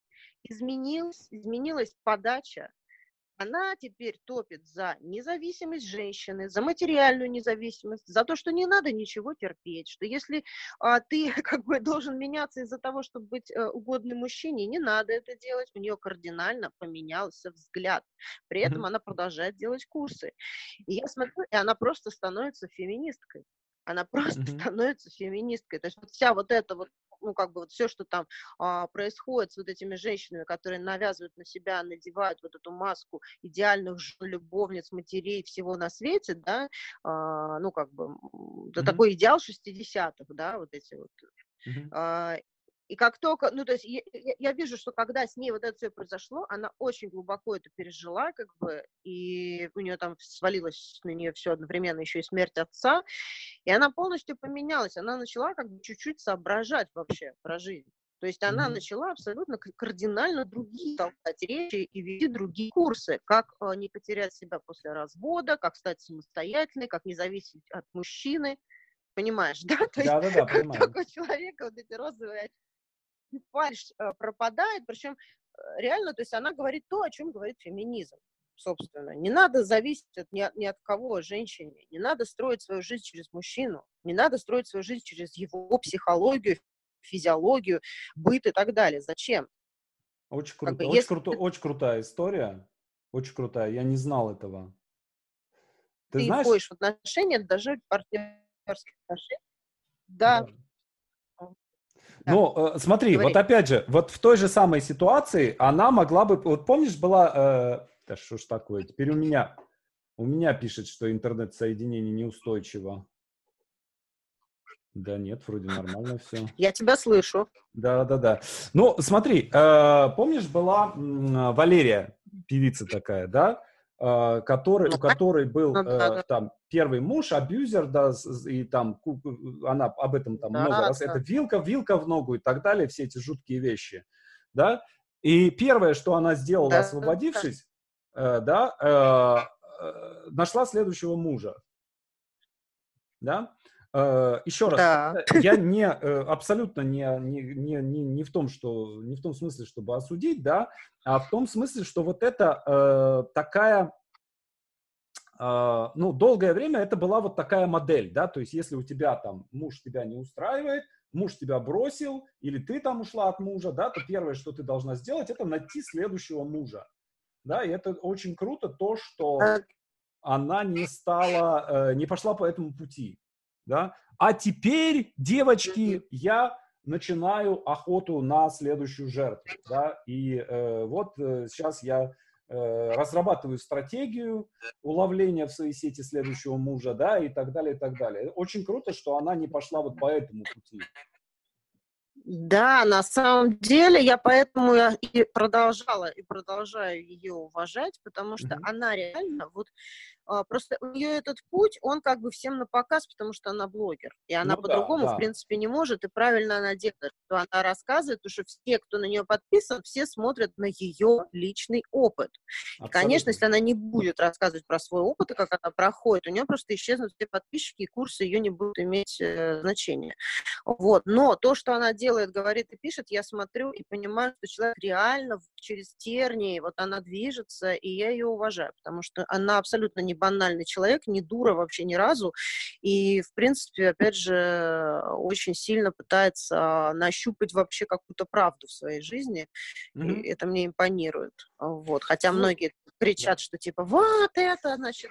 изменилась, изменилась подача она теперь топит за независимость женщины, за материальную независимость, за то, что не надо ничего терпеть, что если а, ты как бы должен меняться из-за того, чтобы быть а, угодным мужчине, не надо это делать. У нее кардинально поменялся взгляд. При этом mm-hmm. она продолжает делать курсы. И я смотрю, и она просто становится феминисткой она просто mm-hmm. становится феминисткой. То есть вот вся вот эта вот ну, как бы вот все, что там а, происходит с вот этими женщинами, которые навязывают на себя, надевают вот эту маску идеальных любовниц, матерей всего на свете, да, а, ну, как бы, mm-hmm. такой идеал 60-х, да, вот эти вот. Mm-hmm. И как только, ну, то есть я, я вижу, что когда с ней вот это все произошло, она очень глубоко это пережила, как бы, и у нее там свалилось на нее все одновременно, еще и смерть отца, и она полностью поменялась, она начала как бы чуть-чуть соображать вообще про жизнь. То есть она mm-hmm. начала абсолютно кардинально другие толкать речи и вести другие курсы, как э, не потерять себя после развода, как стать самостоятельной, как не зависеть от мужчины. Понимаешь, да? То да, есть, да, да, как понимаю. только у человека вот эти розовые фальш э, пропадает, причем э, реально, то есть она говорит то, о чем говорит феминизм, собственно. Не надо зависеть от, ни, ни от кого женщине, не надо строить свою жизнь через мужчину, не надо строить свою жизнь через его психологию, физиологию, быт и так далее. Зачем? Очень круто, как бы, очень, если... круто очень крутая история, очень крутая, я не знал этого. Ты, ты знаешь... входишь в отношения, даже партнерских отношений, да. да. Ну, э, смотри, Говори. вот опять же, вот в той же самой ситуации она могла бы, вот помнишь, была, э, да что ж такое, теперь у меня, у меня пишет, что интернет-соединение неустойчиво. Да нет, вроде нормально все. Я тебя слышу. Да, да, да. Ну, смотри, э, помнишь, была э, Валерия, певица такая, да? А, который, у которой был ну, э, там первый муж, абьюзер, да, и там она об этом там да, много раз, да. это вилка, вилка в ногу и так далее, все эти жуткие вещи, да. И первое, что она сделала, да, освободившись, да, да э, э, нашла следующего мужа, да. Uh, еще раз, да. я не абсолютно не, не, не, не, в том, что не в том смысле, чтобы осудить, да, а в том смысле, что вот это такая ну, долгое время это была вот такая модель, да, то есть если у тебя там муж тебя не устраивает, муж тебя бросил, или ты там ушла от мужа, да, то первое, что ты должна сделать, это найти следующего мужа, да, и это очень круто то, что она не стала, не пошла по этому пути, да. А теперь, девочки, я начинаю охоту на следующую жертву, да, и э, вот э, сейчас я э, разрабатываю стратегию уловления в своей сети следующего мужа, да, и так далее, и так далее. Очень круто, что она не пошла вот по этому пути. Да, на самом деле я поэтому и продолжала и продолжаю ее уважать, потому что mm-hmm. она реально вот просто у нее этот путь, он как бы всем на показ, потому что она блогер. И она ну, по-другому, да, да. в принципе, не может, и правильно она делает, что она рассказывает, потому что все, кто на нее подписан, все смотрят на ее личный опыт. Абсолютно. И, конечно, если она не будет рассказывать про свой опыт и как она проходит, у нее просто исчезнут все подписчики, и курсы ее не будут иметь э, значения. Вот. Но то, что она делает, говорит и пишет, я смотрю и понимаю, что человек реально через тернии, вот она движется, и я ее уважаю, потому что она абсолютно не банальный человек, не дура вообще ни разу, и, в принципе, опять же, очень сильно пытается нащупать вообще какую-то правду в своей жизни, mm-hmm. и это мне импонирует, вот, хотя ну, многие кричат, да. что типа, вот это, значит,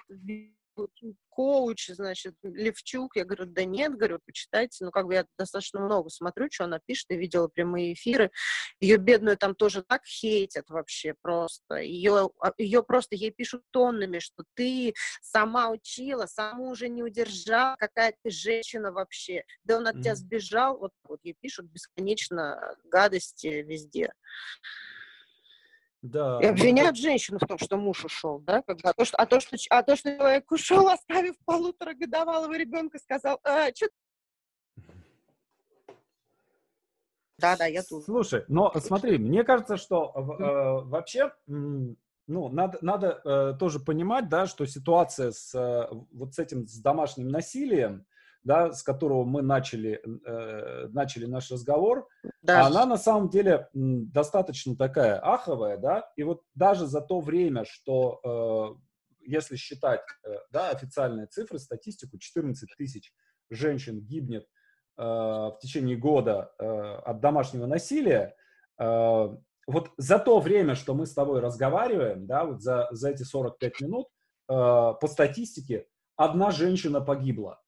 коуч, значит, Левчук. Я говорю, да нет, говорю, почитайте. Ну, как бы я достаточно много смотрю, что она пишет, и видела прямые эфиры. Ее бедную там тоже так хейтят вообще просто. Ее, а, ее просто, ей пишут тоннами, что ты сама учила, саму уже не удержала, какая ты женщина вообще. Да он от mm-hmm. тебя сбежал. Вот, вот ей пишут бесконечно гадости везде. Да. И обвиняют женщину в том, что муж ушел, да? Когда, а, то, что, а, то, что, а то, что человек ушел, оставив полуторагодовалого ребенка, сказал, а, что Да, да, я тут. Слушай, но смотри, мне кажется, что э, вообще, ну, надо, надо э, тоже понимать, да, что ситуация с э, вот с этим с домашним насилием, да, с которого мы начали, э, начали наш разговор, даже... она на самом деле достаточно такая аховая, да, и вот даже за то время, что, э, если считать, э, да, официальные цифры, статистику, 14 тысяч женщин гибнет э, в течение года э, от домашнего насилия, э, вот за то время, что мы с тобой разговариваем, да, вот за, за эти 45 минут, э, по статистике, одна женщина погибла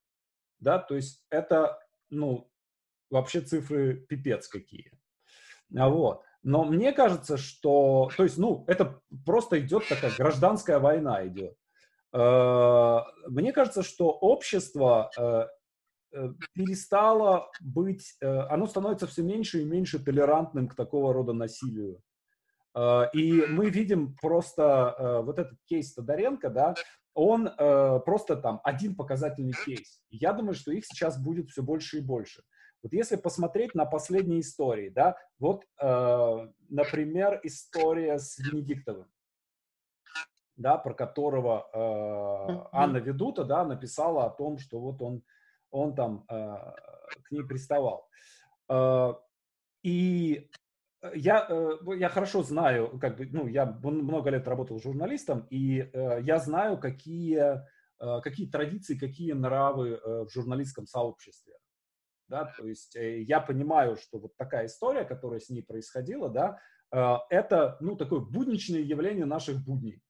да, то есть это, ну, вообще цифры пипец какие. А вот. Но мне кажется, что, то есть, ну, это просто идет такая гражданская война идет. Э, мне кажется, что общество э, э, перестало быть, оно становится все меньше и меньше толерантным к такого рода насилию. И мы видим просто вот этот кейс Тодоренко, да, он э, просто там один показательный кейс. Я думаю, что их сейчас будет все больше и больше. Вот если посмотреть на последние истории, да, вот, э, например, история с Венедиктовым, да, про которого э, Анна Ведута, да, написала о том, что вот он, он там э, к ней приставал. Э, и я, э, я хорошо знаю, как бы, ну, я много лет работал журналистом, и э, я знаю, какие, какие традиции, какие нравы в журналистском сообществе. Да, то есть я понимаю, что вот такая история, которая с ней происходила, да, это, ну, такое будничное явление наших будней.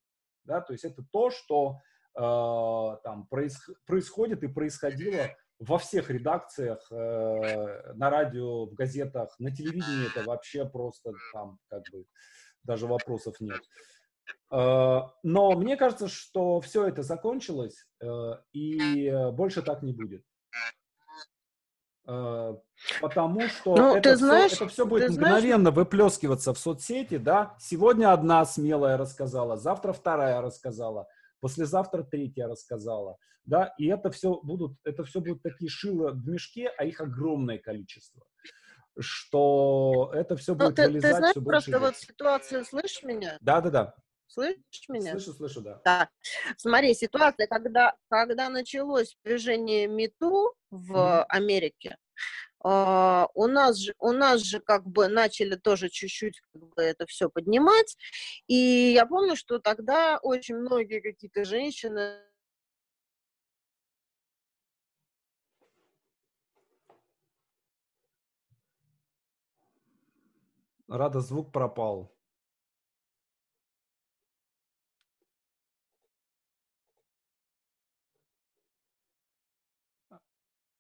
Да, то есть это то, что там происходит и происходило во всех редакциях, э, на радио, в газетах, на телевидении это вообще просто там как бы даже вопросов нет. Э, но мне кажется, что все это закончилось, э, и больше так не будет. Э, потому что ну, это, знаешь, все, это все будет мгновенно знаешь... выплескиваться в соцсети, да. Сегодня одна смелая рассказала, завтра вторая рассказала послезавтра третья рассказала, да, и это все будут, это все будут такие шило в мешке, а их огромное количество, что это все ну, будет ты, вылезать ты знаешь, все больше просто вот ситуация, слышишь меня? Да, да, да. Слышишь меня? Слышу, слышу, да. Да. Смотри, ситуация, когда, когда началось движение МИТУ в mm-hmm. Америке, Uh, у нас же у нас же как бы начали тоже чуть-чуть как бы это все поднимать, и я помню, что тогда очень многие какие-то женщины Рада, звук пропал.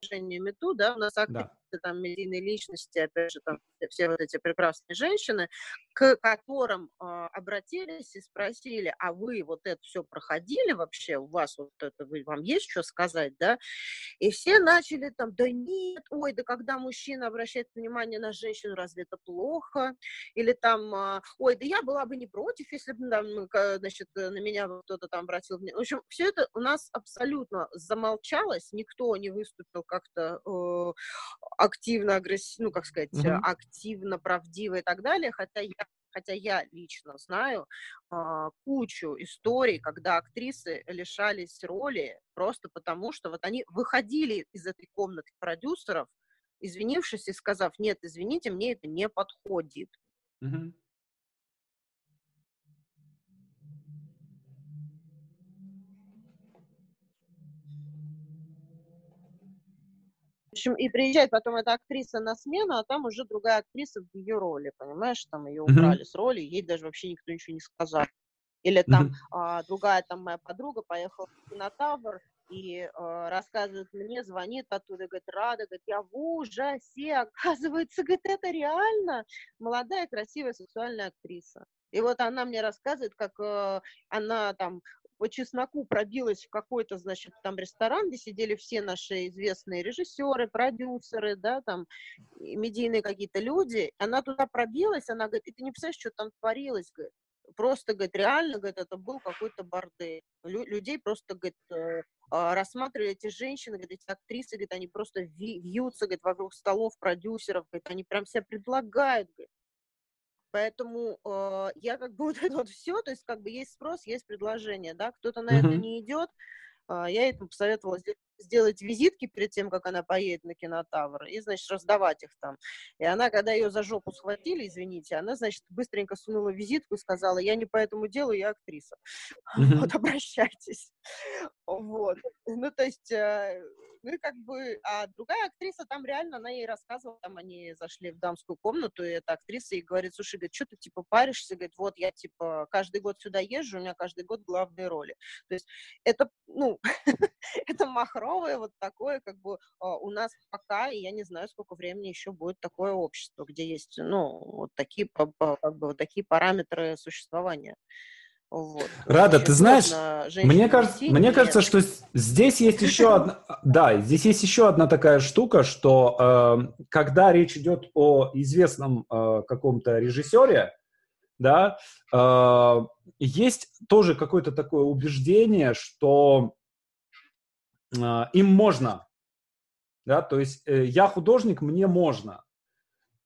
движение МИТУ, да, у нас акты да там медийные личности, опять же, там все вот эти прекрасные женщины, к которым э, обратились и спросили, а вы вот это все проходили вообще, у вас вот это, вы, вам есть что сказать, да? И все начали там, да нет, ой, да когда мужчина обращает внимание на женщину, разве это плохо? Или там, э, ой, да я была бы не против, если бы там, значит, на меня кто-то там обратил внимание. В общем, все это у нас абсолютно замолчалось, никто не выступил как-то э, активно, агрессивно, ну, как сказать, mm-hmm. активно, правдиво и так далее, хотя я хотя я лично знаю э, кучу историй, когда актрисы лишались роли просто потому, что вот они выходили из этой комнаты продюсеров, извинившись и сказав, нет, извините, мне это не подходит. Mm-hmm. В общем, и приезжает потом эта актриса на смену, а там уже другая актриса в ее роли, понимаешь, там ее убрали mm-hmm. с роли, ей даже вообще никто ничего не сказал. Или там mm-hmm. а, другая там моя подруга поехала в кинотавр и а, рассказывает мне, звонит оттуда, говорит, Рада, говорит, я в ужасе, оказывается, говорит, это реально молодая, красивая, сексуальная актриса. И вот она мне рассказывает, как э, она там по чесноку пробилась в какой-то, значит, там ресторан, где сидели все наши известные режиссеры, продюсеры, да, там, медийные какие-то люди. Она туда пробилась, она говорит, и ты не представляешь, что там творилось, говорит. Просто, говорит, реально, говорит, это был какой-то бордель. Лю- людей просто, говорит, э, а, рассматривали эти женщины, говорит, эти актрисы, говорит, они просто вьются, говорит, вокруг столов продюсеров, говорит, они прям себя предлагают, говорит. Поэтому э, я как бы вот это вот все, то есть как бы есть спрос, есть предложение, да, кто-то на mm-hmm. это не идет, э, я этому посоветовала сделать визитки перед тем, как она поедет на кинотавр, и, значит, раздавать их там. И она, когда ее за жопу схватили, извините, она, значит, быстренько сунула визитку и сказала, я не по этому делу, я актриса. Вот, обращайтесь. Вот. Ну, то есть э, ну и как бы, а другая актриса там реально, она ей рассказывала, там они зашли в дамскую комнату, и эта актриса ей говорит, слушай, говорит, что ты типа паришься, говорит, вот я типа каждый год сюда езжу, у меня каждый год главные роли. То есть это, ну, это махровое вот такое, как бы а, у нас пока, и я не знаю, сколько времени еще будет такое общество, где есть, ну, вот такие, как бы, вот такие параметры существования. Вот. Рада, ты знаешь, мне кажется, мне кажется, что здесь есть еще одна, да, здесь есть еще одна такая штука, что э, когда речь идет о известном э, каком-то режиссере, да, э, есть тоже какое-то такое убеждение, что им можно, да, то есть э, я художник, мне можно,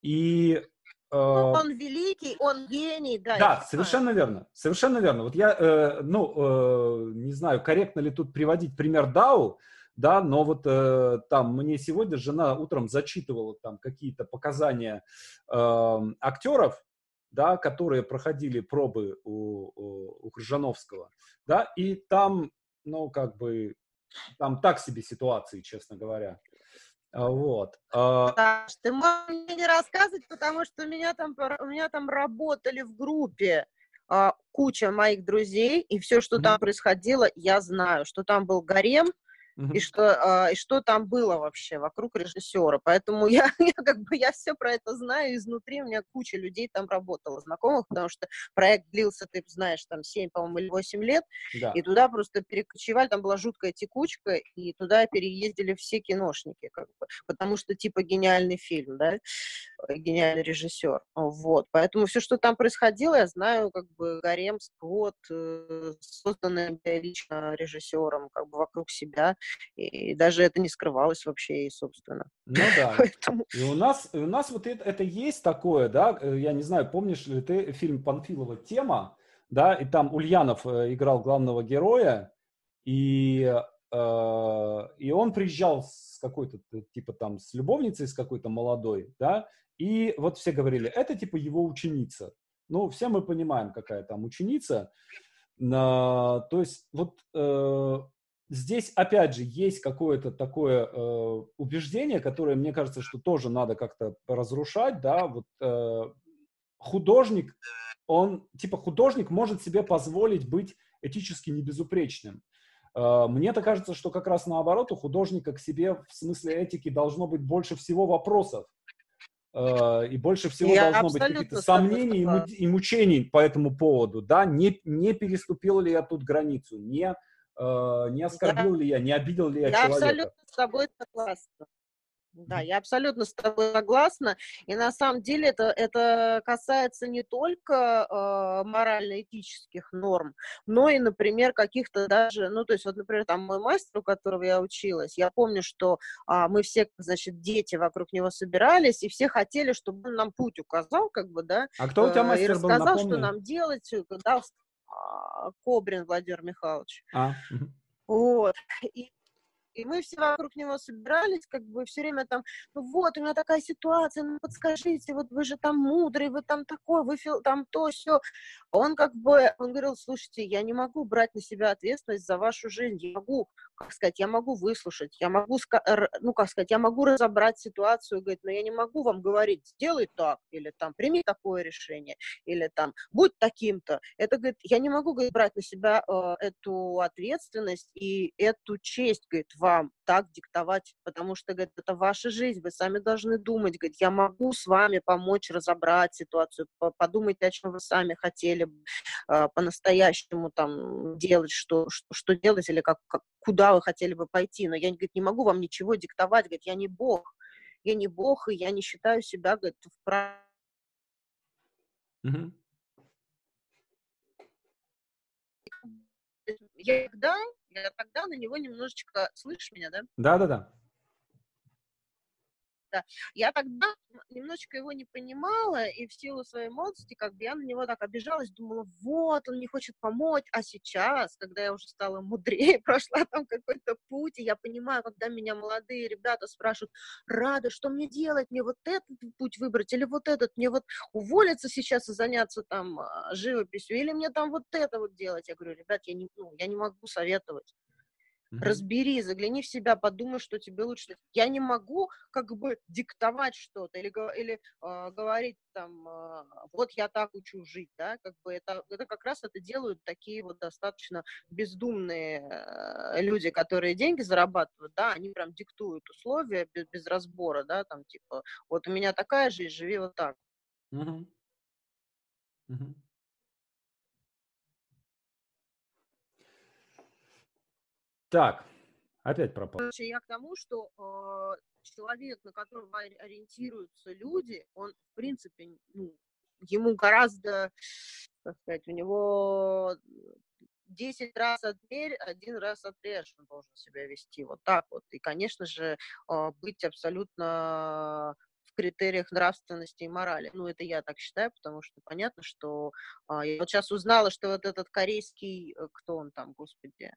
и ну, э, он великий, он гений, да. Да, совершенно верно, совершенно верно. Вот я, э, ну, э, не знаю, корректно ли тут приводить пример Дау, да, но вот э, там мне сегодня жена утром зачитывала там какие-то показания э, актеров, да, которые проходили пробы у, у, у Крыжановского, да, и там, ну, как бы, там так себе ситуации, честно говоря. А, вот. А... Ты можешь мне не рассказывать, потому что у меня там, у меня там работали в группе а, куча моих друзей, и все, что mm-hmm. там происходило, я знаю, что там был гарем, И, что, э, и что там было вообще вокруг режиссера. Поэтому я, я как бы я все про это знаю изнутри. У меня куча людей там работала, знакомых, потому что проект длился, ты знаешь, там 7, по-моему, или 8 лет. Да. И туда просто перекочевали, там была жуткая текучка, и туда переездили все киношники, как бы, потому что типа гениальный фильм, да, гениальный режиссер. Вот. Поэтому все, что там происходило, я знаю, как бы гарем, сквот, э, созданный лично режиссером, как бы вокруг себя и даже это не скрывалось вообще, и, собственно. Ну да. Поэтому... И у нас, и у нас вот это, это есть такое, да, э, я не знаю, помнишь ли ты фильм Панфилова «Тема», да, и там Ульянов э, играл главного героя, и, э, и он приезжал с какой-то, типа там, с любовницей, с какой-то молодой, да, и вот все говорили, это типа его ученица. Ну, все мы понимаем, какая там ученица. На, то есть вот э, здесь, опять же, есть какое-то такое э, убеждение, которое, мне кажется, что тоже надо как-то разрушать, да, вот э, художник, он, типа, художник может себе позволить быть этически небезупречным. Э, мне-то кажется, что как раз наоборот, у художника к себе в смысле этики должно быть больше всего вопросов. Э, и больше всего Я должно быть какие-то сомнений и мучений по этому поводу. Да, не, не переступил ли я тут границу, не, не оскорбил да. ли я, не обидел ли я, я человека. Я абсолютно с тобой согласна. Да, я абсолютно с тобой согласна. И на самом деле это, это касается не только э, морально-этических норм, но и, например, каких-то даже, ну, то есть вот, например, там мой мастер, у которого я училась, я помню, что э, мы все, значит, дети вокруг него собирались, и все хотели, чтобы он нам путь указал, как бы, да. А кто у тебя мастер э, И рассказал, был, что нам делать, да, Кобрин Владимир Михайлович. А, вот. И и мы все вокруг него собирались, как бы все время там, ну вот, у меня такая ситуация, ну подскажите, вот вы же там мудрый, вы там такой, вы там то, все. Он как бы, он говорил, слушайте, я не могу брать на себя ответственность за вашу жизнь, я могу, как сказать, я могу выслушать, я могу, ну как сказать, я могу разобрать ситуацию, говорит, но я не могу вам говорить, сделай так, или там, прими такое решение, или там, будь таким-то. Это, говорит, я не могу, говорит, брать на себя э, эту ответственность и эту честь, говорит, вам так диктовать, потому что, говорит, это ваша жизнь, вы сами должны думать, говорит, я могу с вами помочь разобрать ситуацию, подумайте, о чем вы сами хотели э, по-настоящему там делать, что, что, что делать или как, как, куда вы хотели бы пойти, но я, говорит, не могу вам ничего диктовать, говорит, я не бог, я не бог, и я не считаю себя, говорит, вправе Mm-hmm. Я тогда я тогда на него немножечко... Слышишь меня, да? Да-да-да да. Я тогда немножечко его не понимала, и в силу своей молодости, как бы я на него так обижалась, думала, вот, он не хочет помочь, а сейчас, когда я уже стала мудрее, прошла там какой-то путь, и я понимаю, когда меня молодые ребята спрашивают, Рада, что мне делать, мне вот этот путь выбрать, или вот этот, мне вот уволиться сейчас и заняться там а, живописью, или мне там вот это вот делать, я говорю, ребят, я не, ну, я не могу советовать, Разбери, загляни в себя, подумай, что тебе лучше. Я не могу как бы диктовать что-то или, или э, говорить там, э, вот я так учу жить, да, как бы это, это как раз это делают такие вот достаточно бездумные э, люди, которые деньги зарабатывают, да, они прям диктуют условия без, без разбора, да, там типа, вот у меня такая жизнь, живи вот так. Mm-hmm. Mm-hmm. Так, опять пропал. Я к тому, что э, человек, на которого ориентируются люди, он, в принципе, ну, ему гораздо, как сказать, у него 10 раз от дверь, один раз отрежь, он должен себя вести вот так вот. И, конечно же, э, быть абсолютно в критериях нравственности и морали. Ну, это я так считаю, потому что понятно, что а, я вот сейчас узнала, что вот этот корейский, э, кто он там, господи,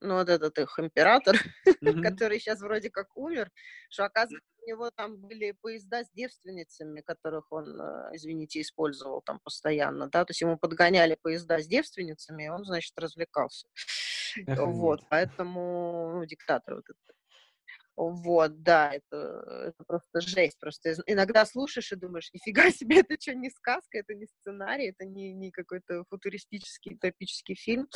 ну, вот этот их император, mm-hmm. который сейчас вроде как умер, что, оказывается, у него там были поезда с девственницами, которых он, э, извините, использовал там постоянно, да, то есть ему подгоняли поезда с девственницами, и он, значит, развлекался. Эх, вот, поэтому, ну, диктатор вот этот. Вот, да, это, это просто жесть. Просто иногда слушаешь и думаешь, нифига себе, это что, не сказка, это не сценарий, это не, не какой-то футуристический, утопический фильм.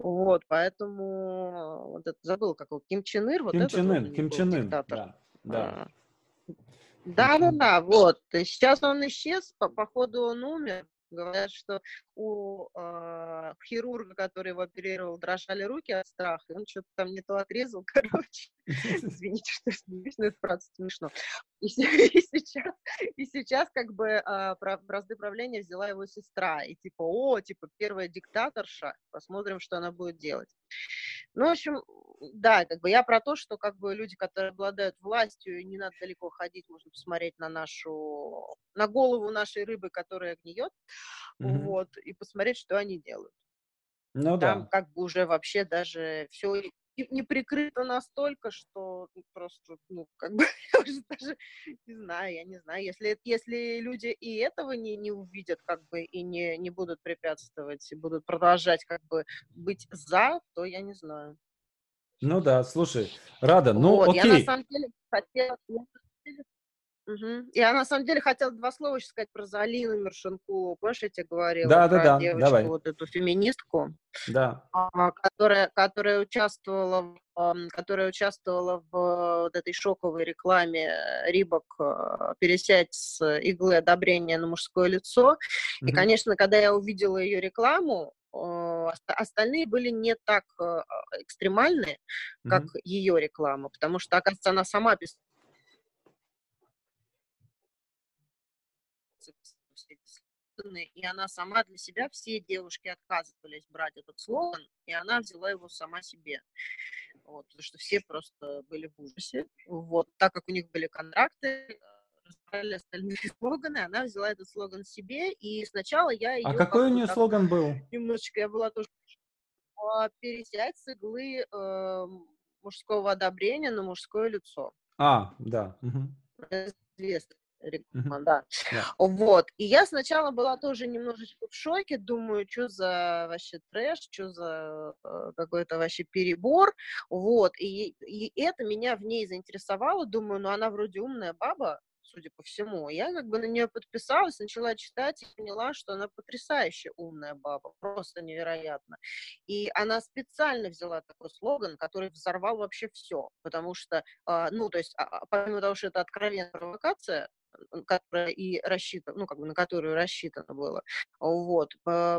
Вот, поэтому вот это забыл, как его, Ким Чен Ир, вот Ким Чен Ын, Ким Чен Ын, да, да. А, да, да, да, вот. Сейчас он исчез, по, походу он умер. Говорят, что у э, хирурга, который его оперировал, дрожали руки от страха, он что-то там не то отрезал, короче. Извините, что смеюсь, но это правда смешно. И, и, сейчас, и сейчас как бы э, бразды правления взяла его сестра. И типа, о, типа, первая диктаторша, посмотрим, что она будет делать. Ну, в общем, да, как бы я про то, что как бы люди, которые обладают властью, не надо далеко ходить, можно посмотреть на нашу, на голову нашей рыбы, которая гниет, mm-hmm. вот, и посмотреть, что они делают. Ну Там да. как бы уже вообще даже все не прикрыто настолько, что просто, ну, как бы, я уже даже не знаю, я не знаю, если, если люди и этого не, не увидят, как бы, и не, не будут препятствовать, и будут продолжать, как бы, быть за, то я не знаю. Ну да, слушай, Рада, ну вот, окей. Я на самом деле хотела... Угу. Я на самом деле хотела два слова еще сказать про Залину Мершенку. Помнишь, я тебе говорила да, про да, да, девочку, давай. вот эту феминистку, да. А, которая, которая участвовала, которая участвовала в вот этой шоковой рекламе Рибок «Пересядь с иглы одобрения на мужское лицо». Угу. И, конечно, когда я увидела ее рекламу, остальные были не так экстремальные, как mm ее реклама, потому что, оказывается, она сама писала и она сама для себя, все девушки отказывались брать этот слоган, и она взяла его сама себе. Вот, потому что все просто были в ужасе. Вот, так как у них были контракты, разбирали остальные слоганы, она взяла этот слоган себе, и сначала я ее... А какой у нее слоган был? Немножечко я была тоже... А, Пересядь с иглы э, мужского одобрения на мужское лицо. А, да. Известно реклама, да. Yeah. Вот. И я сначала была тоже немножечко в шоке, думаю, что за вообще трэш, что за э, какой-то вообще перебор. Вот. И, и это меня в ней заинтересовало. Думаю, ну она вроде умная баба, судя по всему. Я как бы на нее подписалась, начала читать и поняла, что она потрясающе умная баба, просто невероятно. И она специально взяла такой слоган, который взорвал вообще все, потому что, э, ну, то есть, а, помимо того, что это откровенная провокация, которая и рассчитана, ну, как бы на которую рассчитано было. Вот.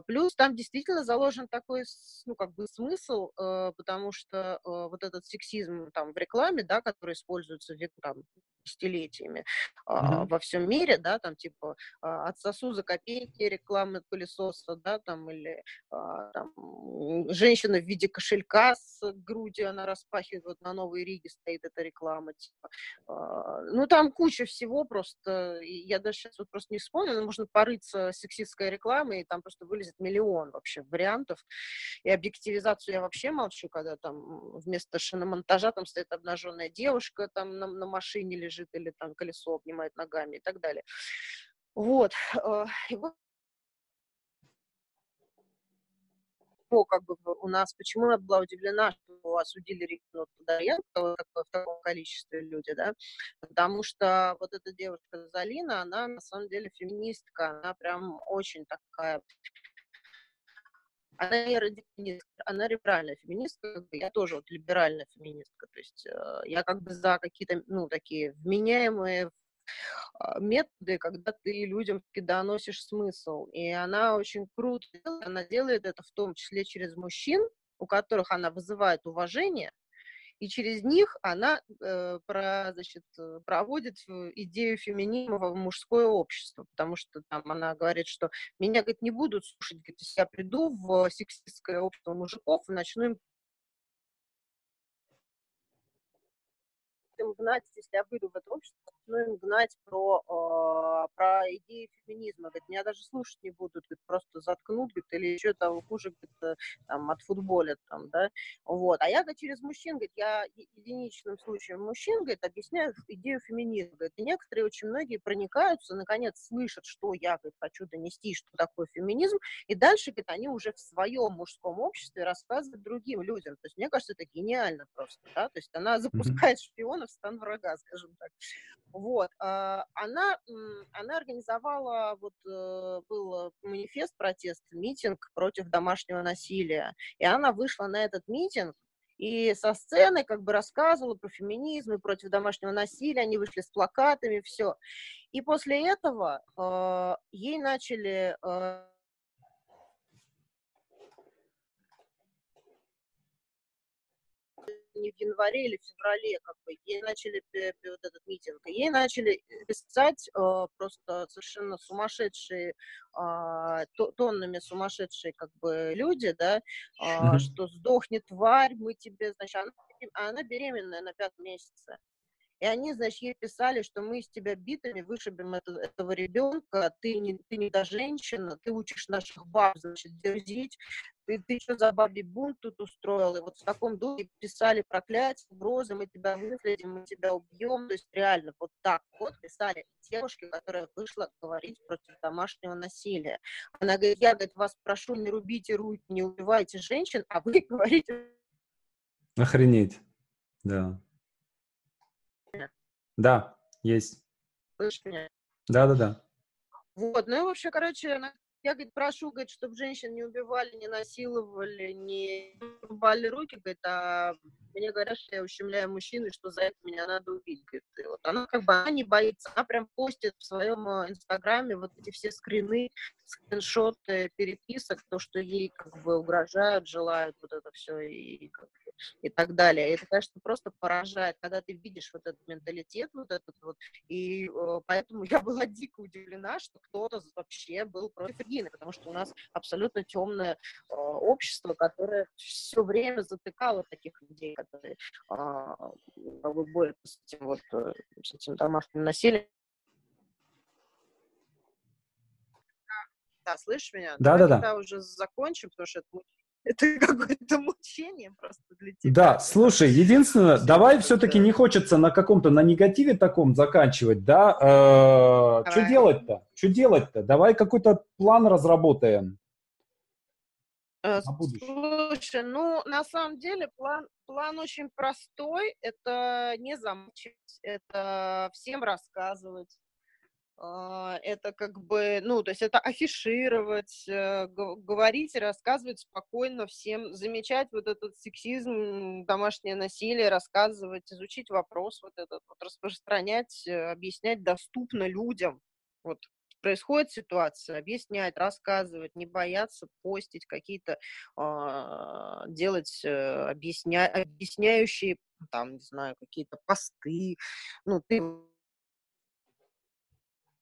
Плюс там действительно заложен такой, ну, как бы смысл, э, потому что э, вот этот сексизм там в рекламе, да, который используется там, десятилетиями mm-hmm. во всем мире, да, там типа а, отсосу за копейки рекламы пылесоса, да, там или а, там, женщина в виде кошелька с грудью она распахивает, вот на Новой Риге стоит эта реклама, типа. Ну там куча всего просто, я даже сейчас вот просто не вспомню, но можно порыться сексистской рекламой, и там просто вылезет миллион вообще вариантов, и объективизацию я вообще молчу, когда там вместо шиномонтажа там стоит обнаженная девушка там на, на машине или лежит или там колесо обнимает ногами и так далее. Вот. Э, вот как бы у нас, почему я была удивлена, что осудили Рикну Тодоренко в таком количестве люди, да, потому что вот эта девушка Залина, она на самом деле феминистка, она прям очень такая она не радикалистка, она либеральная феминистка, я тоже вот либеральная феминистка, то есть э, я как бы за какие-то, ну, такие вменяемые а, методы, когда ты людям доносишь смысл. И она очень круто она делает это в том числе через мужчин, у которых она вызывает уважение, и через них она э, про, значит, э, проводит идею феминизма в мужское общество, потому что там она говорит, что меня, говорит, не будут слушать, говорит, если я приду в сексистское общество мужиков и начну им гнать, если я выйду в это общество, начну им гнать про, э, про идеи феминизма. Говорит, меня даже слушать не будут, говорит, просто заткнут, говорит, или еще там хуже, говорит, э, там, от футболя, там, да, вот. А я, говорит, через мужчин, говорит, я единичным случаем мужчин, говорит, объясняю идею феминизма, говорит, и некоторые, очень многие проникаются, наконец слышат, что я, говорит, хочу донести, что такое феминизм, и дальше, говорит, они уже в своем мужском обществе рассказывают другим людям. То есть, мне кажется, это гениально просто, да, то есть она запускает шпионов в стан врага, скажем так. Вот. А, она, она организовала, вот э, был манифест, протест, митинг против домашнего насилия. И она вышла на этот митинг, и со сцены как бы рассказывала про феминизм и против домашнего насилия, они вышли с плакатами, все. И после этого э, ей начали э, не в январе или в феврале, как бы, ей начали вот этот митинг, ей начали писать э, просто совершенно сумасшедшие, э, тоннами сумасшедшие, как бы, люди, да, э, что сдохнет тварь, мы тебе, значит, она, она беременная на пятом месяце. И они, значит, ей писали, что мы из тебя битами вышибем это, этого ребенка, ты не, ты не та женщина, ты учишь наших баб, значит, дерзить, ты, ты что за бабий бунт тут устроил? И вот в таком духе писали проклятия, угрозы, мы тебя выследим, мы тебя убьем. То есть реально вот так вот писали девушки, которая вышла говорить против домашнего насилия. Она говорит, я, говорит, вас прошу, не рубите руки, не убивайте женщин, а вы говорите... Охренеть, да. Да, есть. Слышишь меня? Да-да-да. Вот, ну и вообще, короче, она я, говорит, прошу, говорит, чтобы женщин не убивали, не насиловали, не рубали руки, говорит, а мне говорят, что я ущемляю мужчин, и что за это меня надо убить. Говорит. И вот она как бы, она не боится, она прям постит в своем э, инстаграме вот эти все скрины, скриншоты переписок, то, что ей как бы угрожают, желают вот это все и, как и так далее. И это, конечно, просто поражает, когда ты видишь вот этот менталитет, вот этот вот, и э, поэтому я была дико удивлена, что кто-то вообще был против Регины, потому что у нас абсолютно темное э, общество, которое все время затыкало таких людей, которые э, борются с этим вот, э, с этим домашним насилием. Да, слышишь меня? Да, да, да. уже закончим, потому что это это какое-то мучение просто для тебя. Да, слушай, единственное, давай все-таки не хочется на каком-то, на негативе таком заканчивать, да? Э, что делать-то? Что делать-то? Давай какой-то план разработаем. Э, слушай, ну, на самом деле план, план очень простой. Это не замучить, это всем рассказывать а, это как бы, ну, то есть это афишировать, э, говорить рассказывать спокойно всем, замечать вот этот сексизм, домашнее насилие, рассказывать, изучить вопрос вот этот, вот распространять, э, объяснять доступно людям. Вот происходит ситуация, объяснять, рассказывать, не бояться постить какие-то, э, делать э, объясня, объясняющие, там, не знаю, какие-то посты. Ну, ты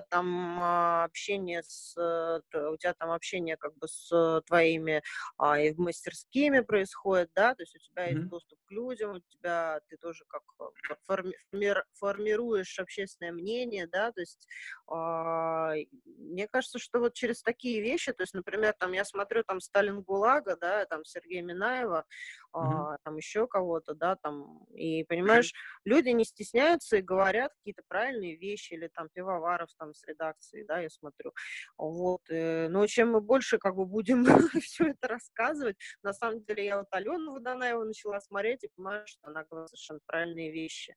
там а, общение с, э, у тебя там общение как бы с твоими а, и в мастерскими происходит, да, то есть у тебя mm-hmm. есть доступ к людям, у тебя ты тоже как э, форми, формируешь общественное мнение, да, то есть а, мне кажется, что вот через такие вещи, то есть, например, там я смотрю там Сталин ГУЛАГа, да, там Сергея Минаева, mm-hmm. там еще кого-то, да, там, и понимаешь, mm-hmm. люди не стесняются и говорят какие-то правильные вещи, или там Пивоваров там с редакцией, да, я смотрю, вот, э, но чем мы больше как бы будем все это рассказывать, на самом деле я вот Алену Водонаеву начала смотреть и понимаю, что она говорит совершенно правильные вещи.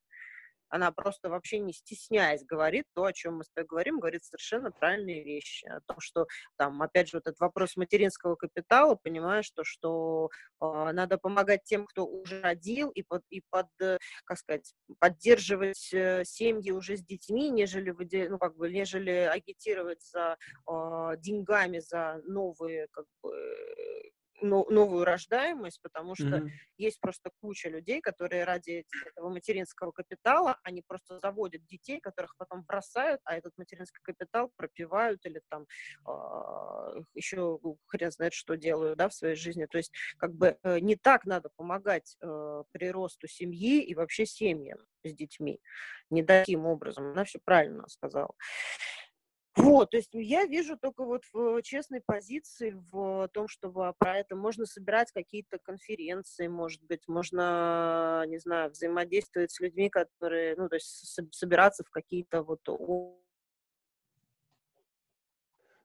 Она просто вообще не стесняясь говорит то, о чем мы с тобой говорим, говорит совершенно правильные вещи. О том, что там, опять же, вот этот вопрос материнского капитала, понимаешь, то, что э, надо помогать тем, кто уже родил, и под, и под э, как сказать, поддерживать э, семьи уже с детьми, нежели, ну, как бы, нежели агитировать за э, деньгами, за новые, как бы, новую рождаемость, потому что mm-hmm. есть просто куча людей, которые ради этого материнского капитала, они просто заводят детей, которых потом бросают, а этот материнский капитал пропивают или там э, еще хрен знает что делают, да, в своей жизни. То есть как бы э, не так надо помогать э, приросту семьи и вообще семьям с детьми. Не таким образом. Она все правильно сказала. Вот, то есть я вижу только вот в честной позиции в том, чтобы про это можно собирать какие-то конференции, может быть, можно, не знаю, взаимодействовать с людьми, которые, ну, то есть собираться в какие-то вот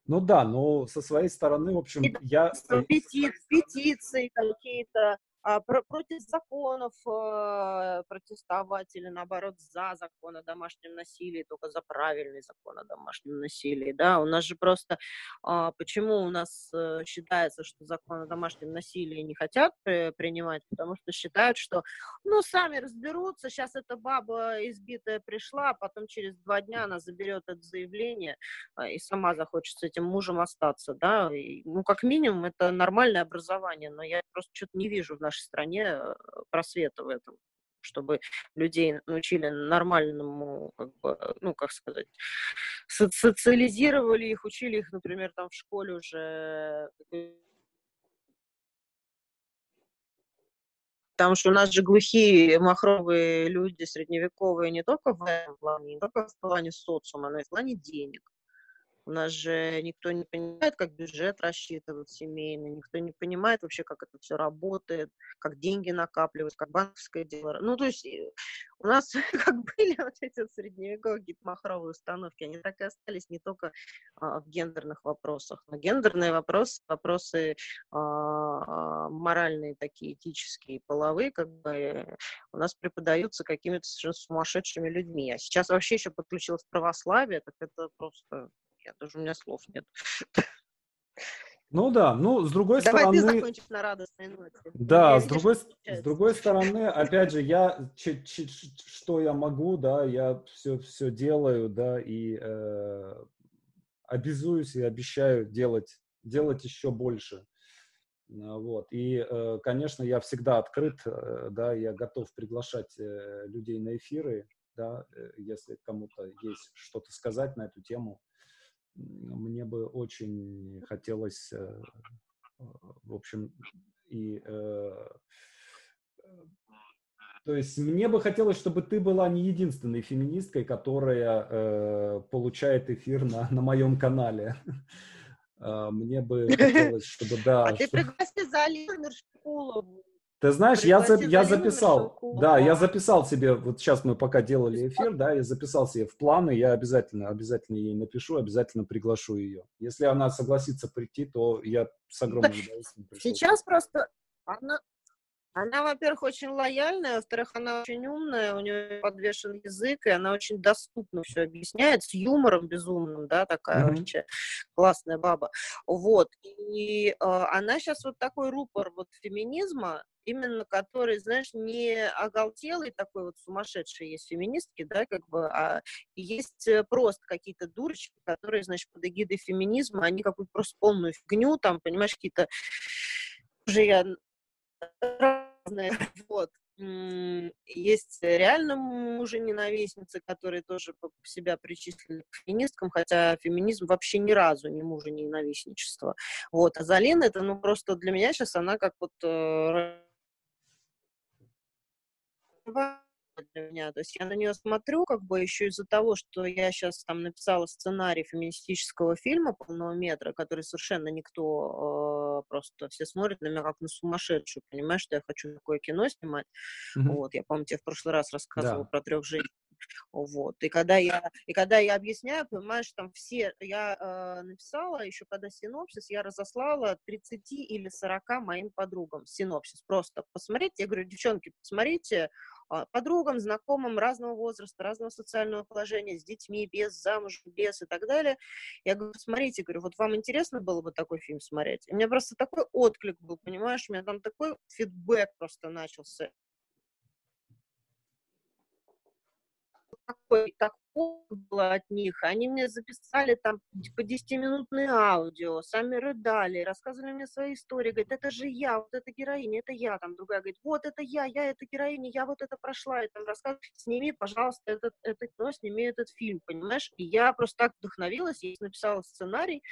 ну да, но со своей стороны, в общем, я... Пети, петиции какие-то, против законов э, протестовать или наоборот за закон о домашнем насилии, только за правильный закон о домашнем насилии, да, у нас же просто, э, почему у нас э, считается, что закон о домашнем насилии не хотят при, принимать, потому что считают, что, ну, сами разберутся, сейчас эта баба избитая пришла, а потом через два дня она заберет это заявление э, и сама захочет с этим мужем остаться, да, и, ну, как минимум, это нормальное образование, но я просто что-то не вижу в нашей стране э, просвета в этом чтобы людей научили нормальному, как бы, ну, как сказать, со- социализировали их, учили их, например, там в школе уже Потому что у нас же глухие, махровые люди, средневековые, не только в этом плане, не только в плане социума, но и в плане денег. У нас же никто не понимает, как бюджет рассчитывать семейный, никто не понимает вообще, как это все работает, как деньги накапливать, как банковское дело. Ну, то есть э, у нас как были вот эти средневековые гипмахровые установки, они так и остались не только а, в гендерных вопросах, но гендерные вопросы, вопросы а, моральные такие, этические, половые, как бы э, у нас преподаются какими-то совершенно сумасшедшими людьми. А сейчас вообще еще подключилось православие, так это просто, я даже у меня слов нет. Ну да, ну с другой Давай стороны... Давай ты закончишь на радостной ноте. Да, я с другой, с другой стороны, опять же, я, ч, ч, что я могу, да, я все, все делаю, да, и э, обязуюсь и обещаю делать, делать еще больше. Вот. И, э, конечно, я всегда открыт, э, да, я готов приглашать э, людей на эфиры, да, если кому-то есть что-то сказать на эту тему мне бы очень хотелось, э, в общем, и э, то есть мне бы хотелось, чтобы ты была не единственной феминисткой, которая э, получает эфир на, на моем канале. А, мне бы хотелось, чтобы да. А ты пригласи за Алину Мершкулову. Ты знаешь, я, за, я записал, да, я записал себе, вот сейчас мы пока делали эфир, да, я записал себе в планы, я обязательно, обязательно ей напишу, обязательно приглашу ее. Если она согласится прийти, то я с огромным удовольствием пришлю. Сейчас просто она, она, во-первых, очень лояльная, во-вторых, она очень умная, у нее подвешен язык, и она очень доступно все объясняет, с юмором безумным, да, такая mm-hmm. вообще классная баба. Вот, и э, она сейчас вот такой рупор вот феминизма, именно который, знаешь, не оголтелый такой вот сумасшедший есть феминистки, да, как бы, а есть э, просто какие-то дурочки, которые, значит, под эгидой феминизма, они какую-то просто полную фигню, там, понимаешь, какие-то уже я разные, вот. Есть реально мужа-ненавистницы, которые тоже себя причислили к феминисткам, хотя феминизм вообще ни разу не мужа-ненавистничество. Вот. А Залина, это, ну, просто для меня сейчас она как вот э, для меня. То есть я на нее смотрю, как бы еще из-за того, что я сейчас там написала сценарий феминистического фильма полного метра, который совершенно никто э, просто все смотрят на меня как на сумасшедшую, понимаешь, что я хочу такое кино снимать. Mm-hmm. Вот, я помню, тебе в прошлый раз рассказывала да. про трех женщин. Вот. И когда я, и когда я объясняю, понимаешь, там все, я э, написала, еще когда синопсис, я разослала 30 или 40 моим подругам синопсис. Просто посмотрите, я говорю, девчонки, посмотрите, а, подругам, знакомым разного возраста, разного социального положения, с детьми, без, замуж, без и так далее. Я говорю, смотрите, говорю, вот вам интересно было бы такой фильм смотреть? И у меня просто такой отклик был, понимаешь, у меня там такой фидбэк просто начался. Такой, такой было от них. Они мне записали там по 10-минутные аудио, сами рыдали, рассказывали мне свои истории. Говорят, это же я, вот эта героиня, это я. Там другая говорит, вот это я, я эта героиня, я вот это прошла. И там рассказывают, сними, пожалуйста, этот, это кино, сними этот фильм, понимаешь? И я просто так вдохновилась, я написала сценарий,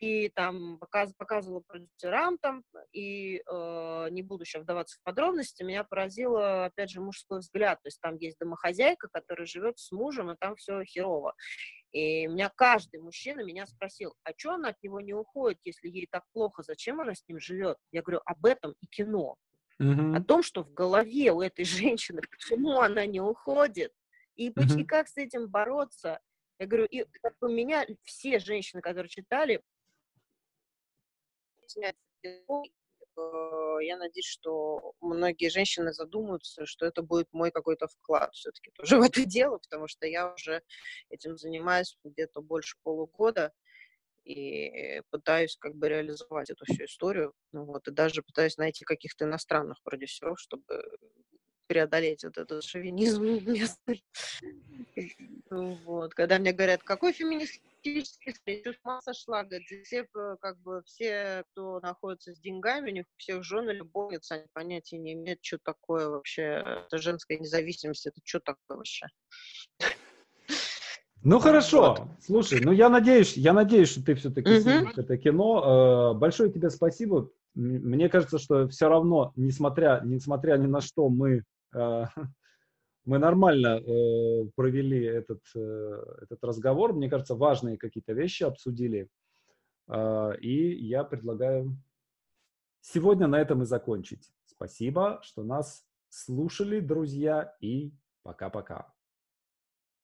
и там показ, показывала продюсерам там, и э, не буду сейчас вдаваться в подробности, меня поразило, опять же, мужской взгляд. То есть там есть домохозяйка, которая живет с мужем, и там все херово. И у меня каждый мужчина меня спросил, а что она от него не уходит, если ей так плохо, зачем она с ним живет? Я говорю, об этом и кино. Mm-hmm. О том, что в голове у этой женщины, почему она не уходит, и, mm-hmm. и как с этим бороться. Я говорю, и как бы меня все женщины, которые читали, я надеюсь, что многие женщины задумаются, что это будет мой какой-то вклад все-таки тоже в это дело, потому что я уже этим занимаюсь где-то больше полугода и пытаюсь как бы реализовать эту всю историю, ну вот, и даже пытаюсь найти каких-то иностранных продюсеров, чтобы преодолеть вот этот шовинизм. Вот. Когда мне говорят, какой феминистический ты масса шла, говорит, все, как бы, все, кто находится с деньгами, у них у всех жены любовницы, они понятия не имеют, что такое вообще, это женская независимость, это что такое вообще. Ну хорошо, вот. слушай, ну я надеюсь, я надеюсь, что ты все-таки угу. снимешь это кино. Э, большое тебе спасибо. Мне кажется, что все равно, несмотря, несмотря ни на что, мы Э, мы нормально э, провели этот, э, этот разговор. Мне кажется, важные какие-то вещи обсудили. Э, и я предлагаю сегодня на этом и закончить. Спасибо, что нас слушали, друзья, и пока-пока.